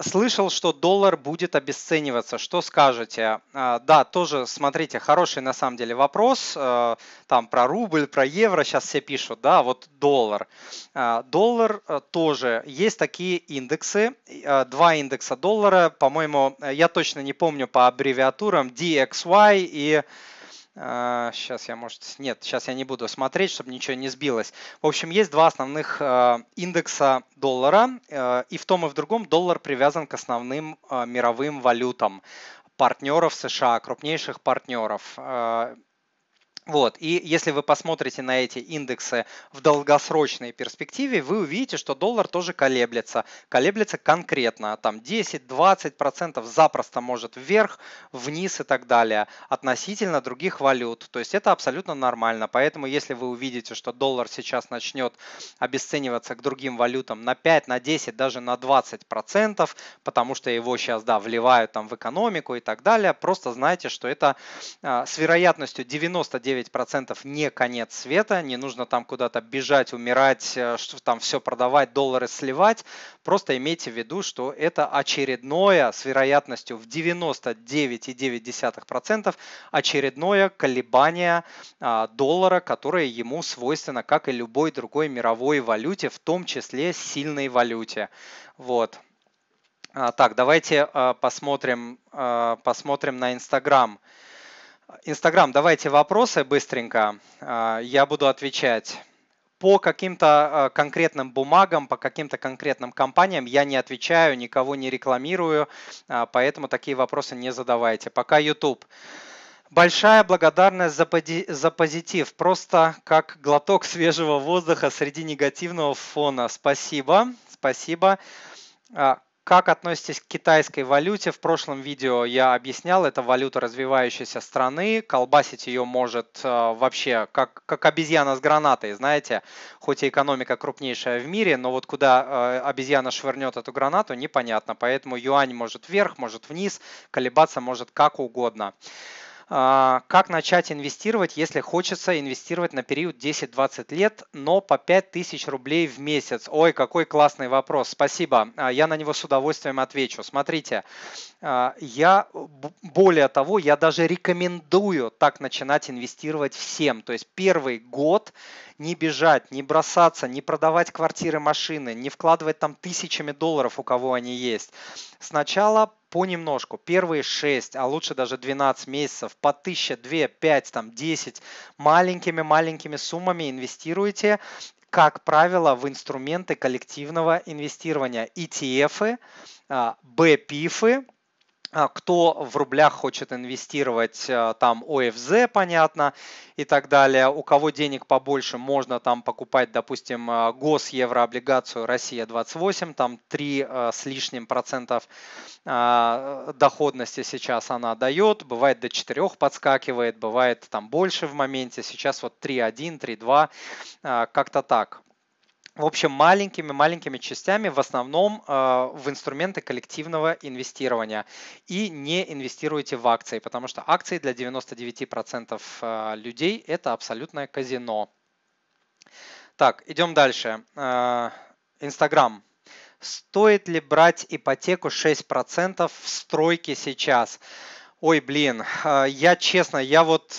Speaker 1: Слышал, что доллар будет обесцениваться. Что скажете? А, да, тоже, смотрите, хороший на самом деле вопрос. А, там про рубль, про евро сейчас все пишут, да, вот доллар. А, доллар тоже. Есть такие индексы, два индекса доллара, по-моему, я точно не помню по аббревиатурам, DXY и Сейчас я, может, нет, сейчас я не буду смотреть, чтобы ничего не сбилось. В общем, есть два основных а, индекса доллара, а, и в том и в другом доллар привязан к основным а, мировым валютам партнеров США, крупнейших партнеров. Вот. И если вы посмотрите на эти индексы в долгосрочной перспективе, вы увидите, что доллар тоже колеблется. Колеблется конкретно. Там 10-20% запросто может вверх, вниз и так далее относительно других валют. То есть это абсолютно нормально. Поэтому если вы увидите, что доллар сейчас начнет обесцениваться к другим валютам на 5, на 10, даже на 20%, потому что его сейчас да, вливают там в экономику и так далее, просто знайте, что это а, с вероятностью 99 9% не конец света, не нужно там куда-то бежать, умирать, э, что там все продавать, доллары сливать. Просто имейте в виду, что это очередное с вероятностью в 99,9% очередное колебание а, доллара, которое ему свойственно, как и любой другой мировой валюте, в том числе сильной валюте. Вот. А, так, давайте а, посмотрим, посмотрим на Инстаграм. Инстаграм, давайте вопросы быстренько. А, я буду отвечать. По каким-то а, конкретным бумагам, по каким-то конкретным компаниям я не отвечаю, никого не рекламирую, а, поэтому такие вопросы не задавайте. Пока YouTube. Большая благодарность за, пози за позитив. Просто как глоток свежего воздуха среди негативного фона. Спасибо. Спасибо. Как относитесь к китайской валюте? В прошлом видео я объяснял, это валюта развивающейся страны, колбасить ее может э, вообще как, как обезьяна с гранатой, знаете, хоть и экономика крупнейшая в мире, но вот куда э, обезьяна швырнет эту гранату, непонятно, поэтому юань может вверх, может вниз, колебаться может как угодно. А, как начать инвестировать, если хочется инвестировать на период 10-20 лет, но по 5000 рублей в месяц? Ой, какой классный вопрос, спасибо. А, я на него с удовольствием отвечу. Смотрите, а, я более того, я даже рекомендую так начинать инвестировать всем. То есть первый год не бежать, не бросаться, не продавать квартиры, машины, не вкладывать там тысячами долларов, у кого они есть. Сначала понемножку, первые 6, а лучше даже 12 месяцев, по 1000, 2, 5, там 10, маленькими-маленькими суммами инвестируйте, как правило, в инструменты коллективного инвестирования. ETF, BPIF, кто в рублях хочет инвестировать, а, там ОФЗ, понятно, и так далее. У кого денег побольше, можно там покупать, допустим, а, гос еврооблигацию Россия 28, там 3 с лишним процентов доходности сейчас она дает, бывает до 4 подскакивает, бывает там больше в моменте, сейчас вот 3.1, 3.2, как-то так. В общем, маленькими-маленькими частями в основном э, в инструменты коллективного инвестирования. И не инвестируйте в акции, потому что акции для 99% э, людей это абсолютное казино. Так, идем дальше. Э, Инстаграм. Стоит ли брать ипотеку 6% в стройке сейчас? Ой, блин, я честно, я вот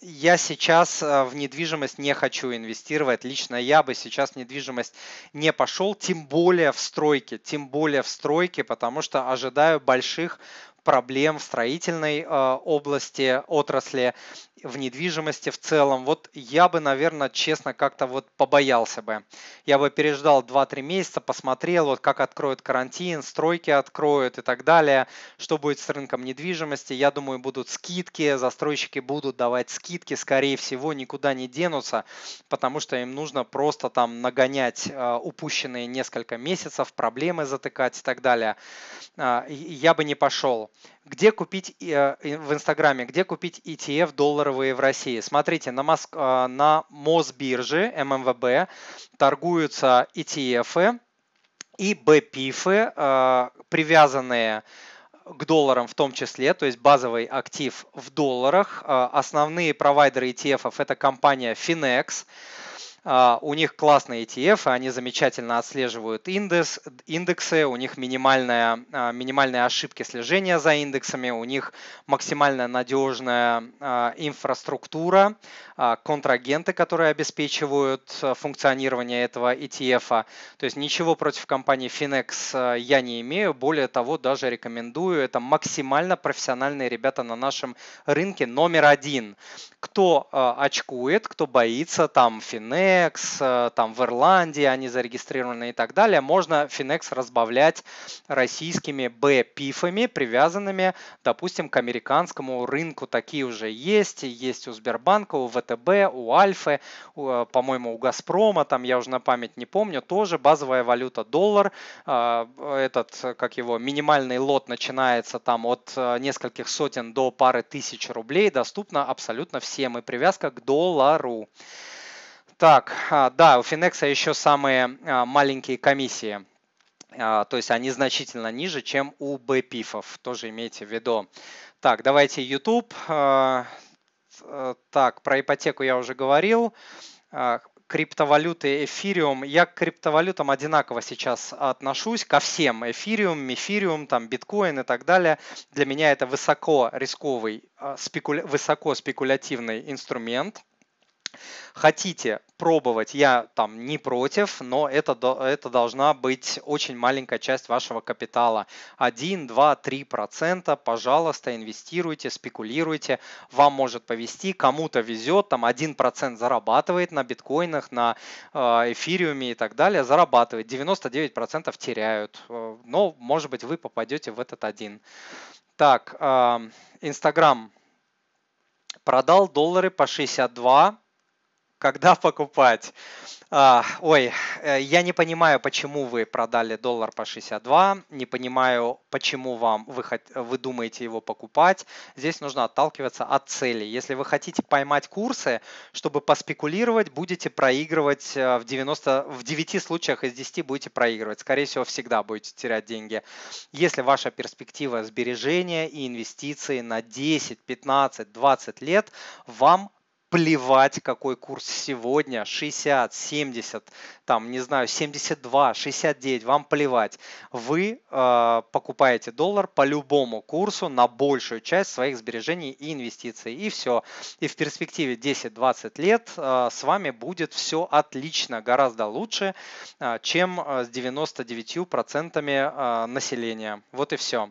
Speaker 1: я сейчас э, в недвижимость не хочу инвестировать. Лично я бы сейчас в недвижимость не пошел, тем более в стройке, тем более в стройке, потому что ожидаю больших проблем в строительной э, области, отрасли в недвижимости в целом, вот я бы, наверное, честно, как-то вот побоялся бы. Я бы переждал 2-3 месяца, посмотрел, вот как откроют карантин, стройки откроют и так далее, что будет с рынком недвижимости. Я думаю, будут скидки, застройщики будут давать скидки, скорее всего, никуда не денутся, потому что им нужно просто там нагонять э, упущенные несколько месяцев, проблемы затыкать и так далее. Э, я бы не пошел. Где купить э, в Инстаграме, где купить ETF долларовые в России? Смотрите, на, Моск... Э, на Мосбирже, ММВБ, торгуются ETF и BPIF, э, привязанные к долларам в том числе, то есть базовый актив в долларах. Основные провайдеры ETF это компания Finex, у них классные ETF, они замечательно отслеживают индекс, индексы, у них минимальная, а, минимальные ошибки слежения за индексами, у них максимально надежная а, инфраструктура, контрагенты, которые обеспечивают функционирование этого ETF. То есть ничего против компании Finex я не имею, более того, даже рекомендую. Это максимально профессиональные ребята на нашем рынке номер один. Кто очкует, кто боится, там Finex, Finex, э, там в Ирландии они зарегистрированы и так далее, можно Finex разбавлять российскими B-пифами, привязанными, допустим, к американскому рынку. Такие уже есть, есть у Сбербанка, у ВТБ, у Альфы, э, по-моему, у Газпрома, там я уже на память не помню, тоже базовая валюта доллар, э, этот, как его, минимальный лот начинается там от нескольких сотен до пары тысяч рублей, доступна абсолютно всем. И привязка к доллару. Так, а, да, у Finex еще самые а, маленькие комиссии. А, то есть они значительно ниже, чем у BPIF. Тоже имейте в виду. Так, давайте YouTube. Так, про ипотеку я уже говорил. Криптовалюты, эфириум. Я к криптовалютам одинаково сейчас отношусь ко всем. Эфириум, мифириум, там, биткоин и так далее. Для меня это высоко рисковый, спекуля... высоко спекулятивный инструмент хотите пробовать, я там не против, но это, это должна быть очень маленькая часть вашего капитала. 1, 2, 3 процента, пожалуйста, инвестируйте, спекулируйте. Вам может повезти, кому-то везет, там 1 процент зарабатывает на биткоинах, на э, эфириуме и так далее, зарабатывает. 99 процентов теряют, э, но может быть вы попадете в этот один. Так, Инстаграм. Продал доллары по 62, когда покупать? А, ой, э, я не понимаю, почему вы продали доллар по 62, не понимаю, почему вам вы, вы думаете его покупать. Здесь нужно отталкиваться от цели. Если вы хотите поймать курсы, чтобы поспекулировать, будете проигрывать э, в 90, в 9 случаях из 10 будете проигрывать. Скорее всего, всегда будете терять деньги. Если ваша перспектива сбережения и инвестиции на 10, 15, 20 лет, вам плевать, какой курс сегодня, 60, 70, там, не знаю, 72, 69, вам плевать. Вы э, покупаете доллар по любому курсу на большую часть своих сбережений и инвестиций. И все. И в перспективе 10-20 лет э, с вами будет все отлично, гораздо лучше, э, чем с 99% э, населения. Вот и все.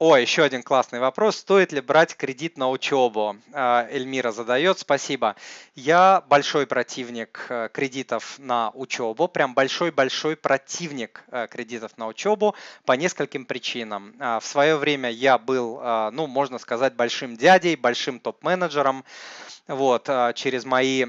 Speaker 1: О, еще один классный вопрос. Стоит ли брать кредит на учебу? А, Эльмира задает. Спасибо. Я большой противник э, кредитов на учебу. Прям большой-большой противник э, кредитов на учебу по нескольким причинам. А, в свое время я был, а, ну, можно сказать, большим дядей, большим топ-менеджером. Вот, через мои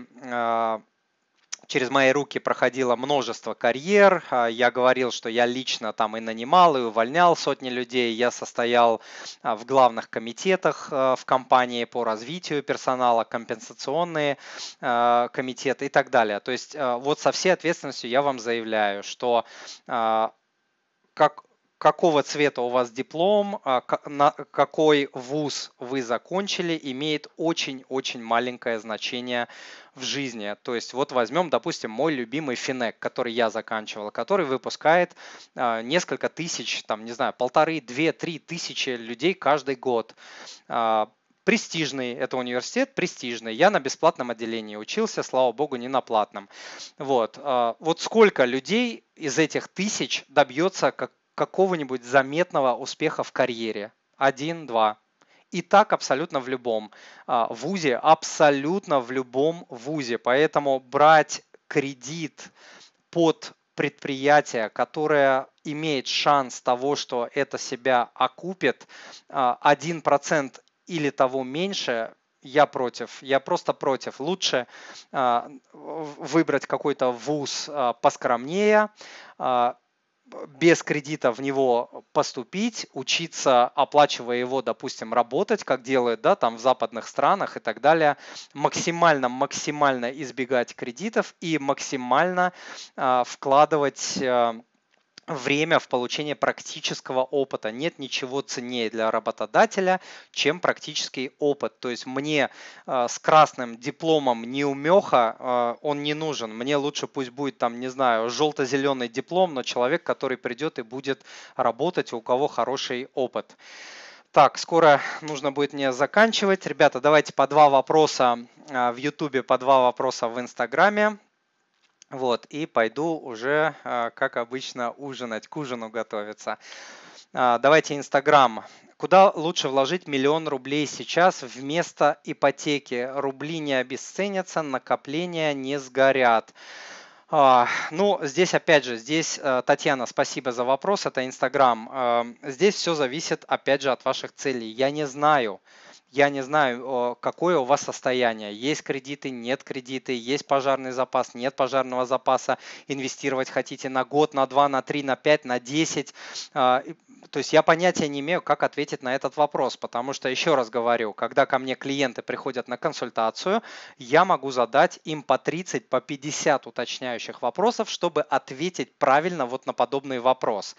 Speaker 1: через мои руки проходило множество карьер. А, я говорил, что я лично там и нанимал, и увольнял сотни людей. Я состоял а, в главных комитетах а, в компании по развитию персонала, компенсационные комитеты и так далее. То есть вот со всей ответственностью я вам заявляю, что как какого цвета у вас диплом, на какой вуз вы закончили, имеет очень-очень маленькое значение в жизни. То есть вот возьмем, допустим, мой любимый Финек, который я заканчивал, который выпускает э, несколько тысяч, там, не знаю, полторы, две, три тысячи людей каждый год. Э, престижный, это университет престижный. Я на бесплатном отделении учился, слава богу, не на платном. Вот, вот сколько людей из этих тысяч добьется как, какого-нибудь заметного успеха в карьере? Один, два. И так абсолютно в любом а, вузе, абсолютно в любом вузе. Поэтому брать кредит под предприятие, которое имеет шанс того, что это себя окупит, 1% а, или того меньше, я против, я просто против. Лучше а, выбрать какой-то вуз поскромнее, без кредита в него поступить, учиться, оплачивая его, допустим, работать, как делают, да, там в западных странах и так далее, максимально, максимально избегать кредитов и максимально э, вкладывать э, время в получение практического опыта. Нет ничего ценнее для работодателя, чем практический опыт. То есть мне э, с красным дипломом неумеха э, он не нужен. Мне лучше пусть будет там, не знаю, желто-зеленый диплом, но человек, который придет и будет работать, у кого хороший опыт. Так, скоро нужно будет мне заканчивать. Ребята, давайте по два вопроса в YouTube, по два вопроса в Инстаграме. Вот, и пойду уже, а, как обычно, ужинать, к ужину готовиться. А, давайте Инстаграм. Куда лучше вложить миллион рублей сейчас вместо ипотеки? Рубли не обесценятся, накопления не сгорят. А, ну, здесь опять же, здесь, э, Татьяна, спасибо за вопрос, это Инстаграм. Здесь все зависит, опять же, от ваших целей. Я не знаю, я не знаю, какое у вас состояние. Есть кредиты, нет кредиты, есть пожарный запас, нет пожарного запаса. Инвестировать хотите на год, на два, на три, на пять, на десять. А, то есть я понятия не имею, как ответить на этот вопрос, потому что, еще раз говорю, когда ко мне клиенты приходят на консультацию, я могу задать им по 30, по 50 уточняющих вопросов, чтобы ответить правильно вот на подобный вопрос.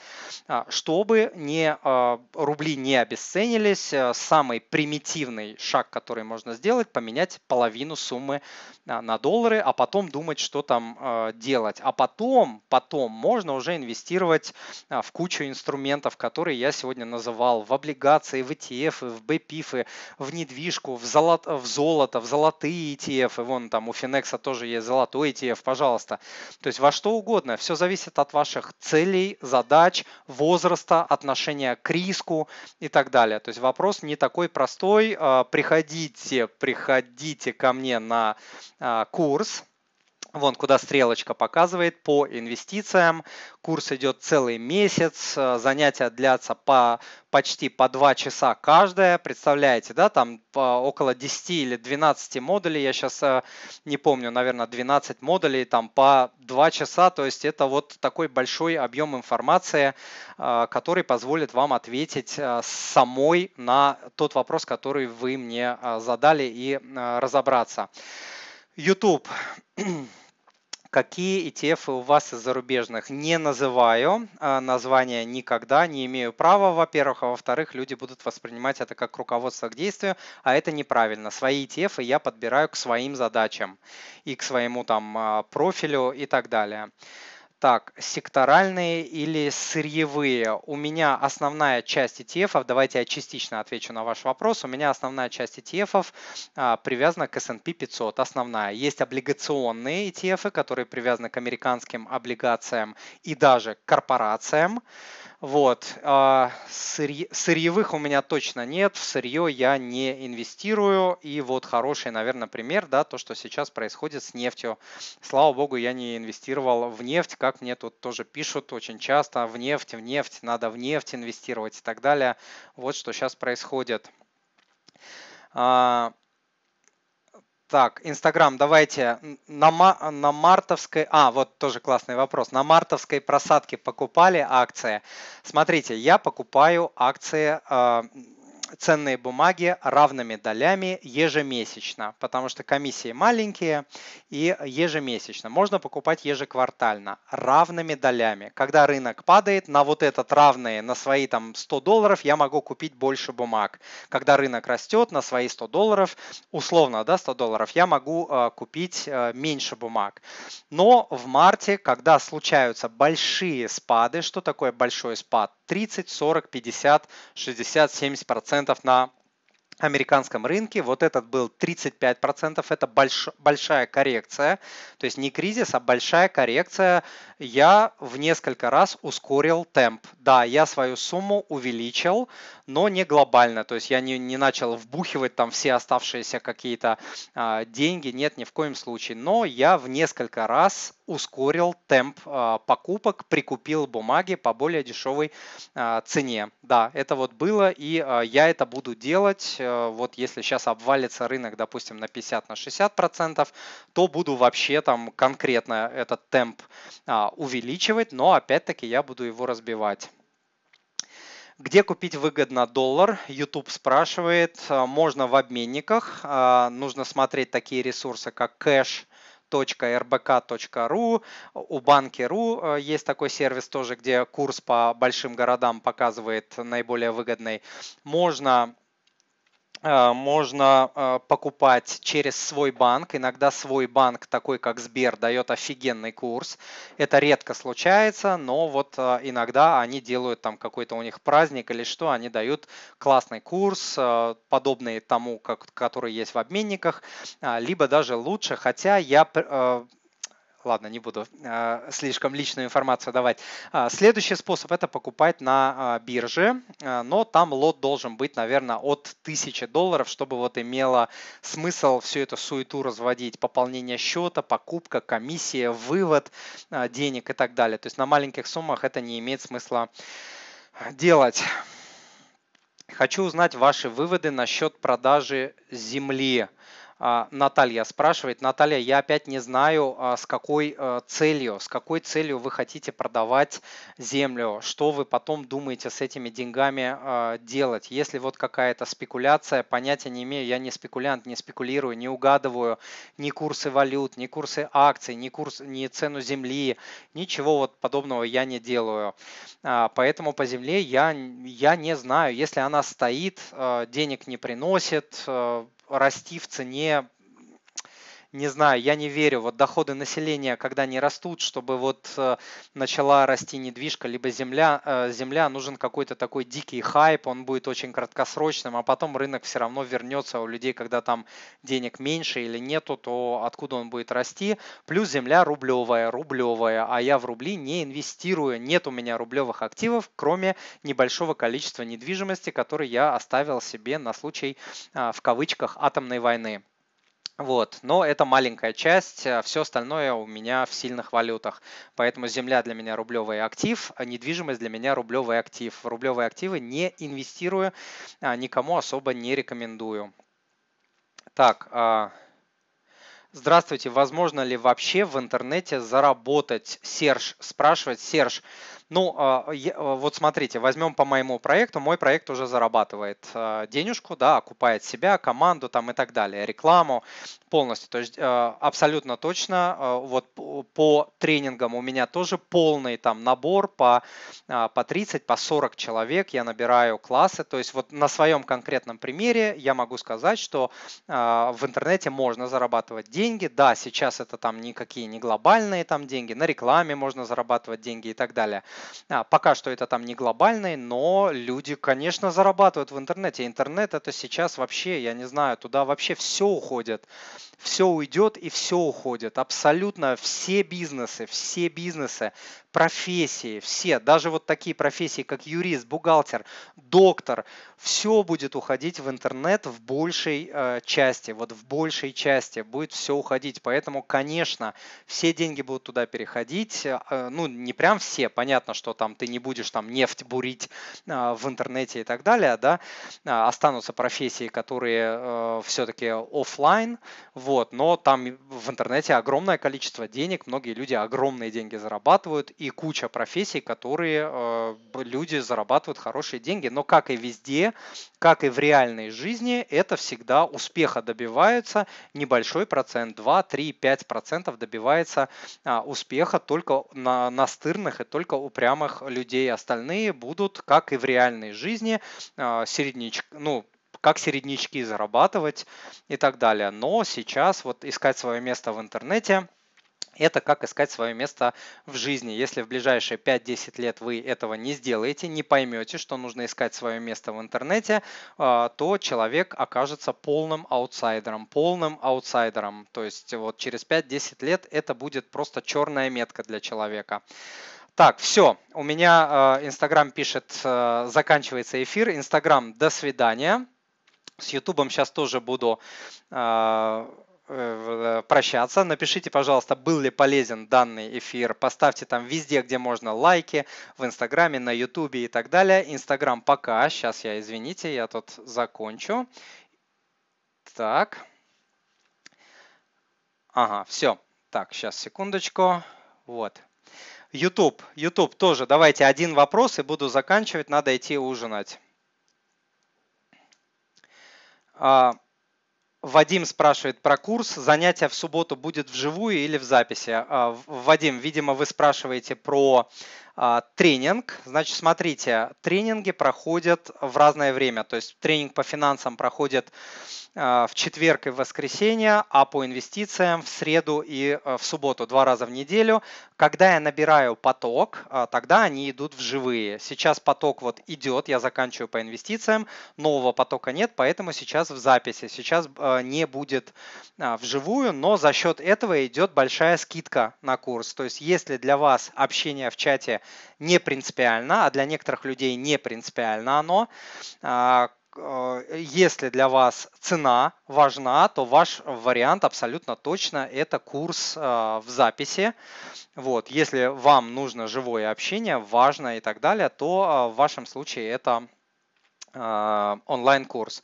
Speaker 1: А, чтобы не, а, рубли не обесценились, самый примитивный эффективный шаг, который можно сделать, поменять половину суммы а, на доллары, а потом думать, что там а, делать. А потом, потом можно уже инвестировать а, в кучу инструментов, которые я сегодня называл, в облигации, в ETF, в BPIF, в недвижку, в, золото, в золото, в золотые ETF, и вон там у Финекса тоже есть золотой ETF, пожалуйста. То есть во что угодно, все зависит от ваших целей, задач, возраста, отношения к риску и так далее. То есть вопрос не такой простой, приходите, приходите ко мне на а, курс Вон, куда стрелочка показывает по инвестициям. Курс идет целый месяц, э, занятия длятся по, почти по 2 часа каждое. Представляете, да, там около 10 или 12 модулей, я сейчас э, не помню, наверное, 12 модулей, там по 2 часа. То есть это вот такой большой объем информации, э, который позволит вам ответить самой на тот вопрос, который вы мне задали и разобраться. YouTube. <clears throat> Какие ETF у вас из зарубежных? Не называю а, названия никогда, не имею права, во-первых, а во-вторых, люди будут воспринимать это как руководство к действию, а это неправильно. Свои ETF я подбираю к своим задачам и к своему там а, профилю и так далее. Так, секторальные или сырьевые? У меня основная часть ETF, давайте я частично отвечу на ваш вопрос. У меня основная часть ETF а, привязана к S&P 500, основная. Есть облигационные ETF, которые привязаны к американским облигациям и даже корпорациям. Вот. А, сырьевых у меня точно нет, в сырье я не инвестирую. И вот хороший, наверное, пример, да, то, что сейчас происходит с нефтью. Слава богу, я не инвестировал в нефть, как мне тут тоже пишут очень часто, в нефть, в нефть, надо в нефть инвестировать и так далее. Вот что сейчас происходит. Так, Инстаграм, давайте на, на мартовской, а, вот тоже классный вопрос, на мартовской просадке покупали акции. Смотрите, я покупаю акции а, ценные бумаги равными долями ежемесячно, потому что комиссии маленькие и ежемесячно. Можно покупать ежеквартально равными долями. Когда рынок падает на вот этот равные, на свои там 100 долларов, я могу купить больше бумаг. Когда рынок растет на свои 100 долларов, условно, да, 100 долларов, я могу э, купить э, меньше бумаг. Но в марте, когда случаются большие спады, что такое большой спад? 30, 40, 50, 60, 70 процентов на американском рынке. Вот этот был 35%, это больш, большая коррекция, то есть не кризис, а большая коррекция. Я в несколько раз ускорил темп. Да, я свою сумму увеличил, но не глобально, то есть я не, не начал вбухивать там все оставшиеся какие-то а, деньги, нет, ни в коем случае, но я в несколько раз ускорил темп а, покупок, прикупил бумаги по более дешевой а, цене. Да, это вот было, и а, я это буду делать. Вот если сейчас обвалится рынок, допустим, на 50 на 60 процентов, то буду вообще там конкретно этот темп увеличивать, но опять-таки я буду его разбивать. Где купить выгодно доллар? YouTube спрашивает. Можно в обменниках. Нужно смотреть такие ресурсы, как Cash, rbk.ru, у банки.ру э, есть такой сервис тоже, где курс по большим городам показывает наиболее выгодный. Можно можно э, покупать через свой банк. Иногда свой банк, такой как Сбер, дает офигенный курс. Это редко случается, но вот э, иногда они делают там какой-то у них праздник или что, они дают классный курс, подобный тому, как, который есть в обменниках, либо даже лучше, хотя я Ладно, не буду э, слишком личную информацию давать. А, следующий способ это покупать на э, бирже, но там лот должен быть, наверное, от 1000 долларов, чтобы вот имело смысл всю эту суету разводить. Пополнение счета, покупка, комиссия, вывод э, денег и так далее. То есть на маленьких суммах это не имеет смысла делать. Хочу узнать ваши выводы насчет продажи земли. Наталья спрашивает, Наталья, я опять не знаю, а, с какой э, целью, с какой целью вы хотите продавать землю, что вы потом думаете с этими деньгами а, делать. Если вот какая-то спекуляция, понятия не имею, я не спекулянт, не спекулирую, не угадываю ни курсы валют, ни курсы акций, ни, курс, ни цену земли, ничего вот подобного я не делаю. Поэтому по земле я, я не знаю, если она стоит, денег не приносит, расти в цене не знаю, я не верю. Вот доходы населения, когда не растут, чтобы вот э, начала расти недвижка, либо земля, э, земля нужен какой-то такой дикий хайп, он будет очень краткосрочным, а потом рынок все равно вернется у людей, когда там денег меньше или нету, то откуда он будет расти. Плюс земля рублевая, рублевая, а я в рубли не инвестирую, нет у меня рублевых активов, кроме небольшого количества недвижимости, который я оставил себе на случай, а, в кавычках, атомной войны. Вот, но это маленькая часть, а все остальное у меня в сильных валютах. Поэтому земля для меня рублевый актив, а недвижимость для меня рублевый актив. В рублевые активы не инвестирую, а, никому особо не рекомендую. Так, а, здравствуйте, возможно ли вообще в интернете заработать? Серж спрашивает, Серж, ну, а, а, вот смотрите, возьмем по моему проекту, мой проект уже зарабатывает а, денежку, да, окупает себя, команду там и так далее, рекламу полностью. То есть абсолютно точно, вот по тренингам у меня тоже полный там набор по, по 30, по 40 человек, я набираю классы. То есть вот на своем конкретном примере я могу сказать, что в интернете можно зарабатывать деньги. Да, сейчас это там никакие не глобальные там деньги, на рекламе можно зарабатывать деньги и так далее. А, пока что это там не глобальный, но люди, конечно, зарабатывают в интернете. Интернет это сейчас вообще, я не знаю, туда вообще все уходит все уйдет и все уходит. Абсолютно все бизнесы, все бизнесы, профессии, все, даже вот такие профессии, как юрист, бухгалтер, доктор, все будет уходить в интернет в большей э, части, вот в большей части будет все уходить. Поэтому, конечно, все деньги будут туда переходить. Э, ну, не прям все, понятно, что там ты не будешь там нефть бурить э, в интернете и так далее, да, а, останутся профессии, которые э, все-таки офлайн, вот, но там в интернете огромное количество денег, многие люди огромные деньги зарабатывают, и куча профессий, которые э, люди зарабатывают хорошие деньги. Но как и везде, как и в реальной жизни, это всегда успеха добиваются небольшой процент, 2, 3, 5 процентов добивается а, успеха только на настырных и только упрямых людей. Остальные будут, как и в реальной жизни, а, середнячки, ну, как середнячки зарабатывать и так далее. Но сейчас вот искать свое место в интернете – это как искать свое место в жизни. Если в ближайшие 5-10 лет вы этого не сделаете, не поймете, что нужно искать свое место в интернете, а, то человек окажется полным аутсайдером, полным аутсайдером. То есть вот через 5-10 лет это будет просто черная метка для человека. Так, все, у меня а, Инстаграм пишет, а, заканчивается эфир. Инстаграм, до свидания. С Ютубом сейчас тоже буду прощаться. Напишите, пожалуйста, был ли полезен данный эфир. Поставьте там везде, где можно лайки, в Инстаграме, на Ютубе и так далее. Инстаграм пока. Сейчас я, извините, я тут закончу. Так. Ага, все. Так, сейчас, секундочку. Вот. YouTube, YouTube тоже. Давайте один вопрос и буду заканчивать. Надо идти ужинать. А, Вадим спрашивает про курс. Занятие в субботу будет вживую или в записи? А, Вадим, видимо, вы спрашиваете про а, тренинг. Значит, смотрите, тренинги проходят в разное время. То есть тренинг по финансам проходит в четверг и в воскресенье, а по инвестициям в среду и а, в субботу, два раза в неделю. Когда я набираю поток, тогда они идут в живые. Сейчас поток вот идет, я заканчиваю по инвестициям, нового потока нет, поэтому сейчас в записи. Сейчас не будет вживую, но за счет этого идет большая скидка на курс. То есть если для вас общение в чате не принципиально, а для некоторых людей не принципиально оно. А, если для вас цена важна, то ваш вариант абсолютно точно это курс а, в записи. Вот, если вам нужно живое общение, важно и так далее, то а, в вашем случае это онлайн-курс.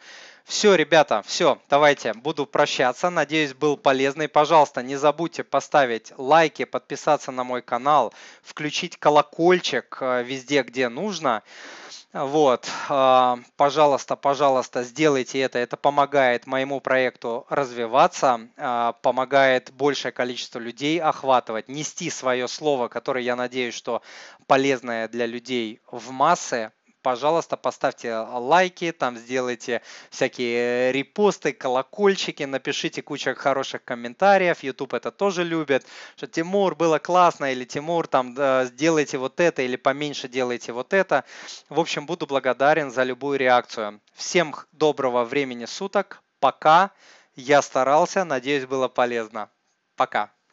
Speaker 1: Все, ребята, все, давайте, буду прощаться. Надеюсь, был полезный. Пожалуйста, не забудьте поставить лайки, подписаться на мой канал, включить колокольчик э, везде, где нужно. Вот, э, пожалуйста, пожалуйста, сделайте это. Это помогает моему проекту развиваться, э, помогает большее количество людей охватывать, нести свое слово, которое, я надеюсь, что полезное для людей в массы, пожалуйста, поставьте лайки, там сделайте всякие репосты, колокольчики, напишите кучу хороших комментариев. YouTube это тоже любит, что Тимур было классно или Тимур там да, сделайте вот это или поменьше делайте вот это. В общем, буду благодарен за любую реакцию. Всем доброго времени суток. Пока. Я старался, надеюсь, было полезно. Пока.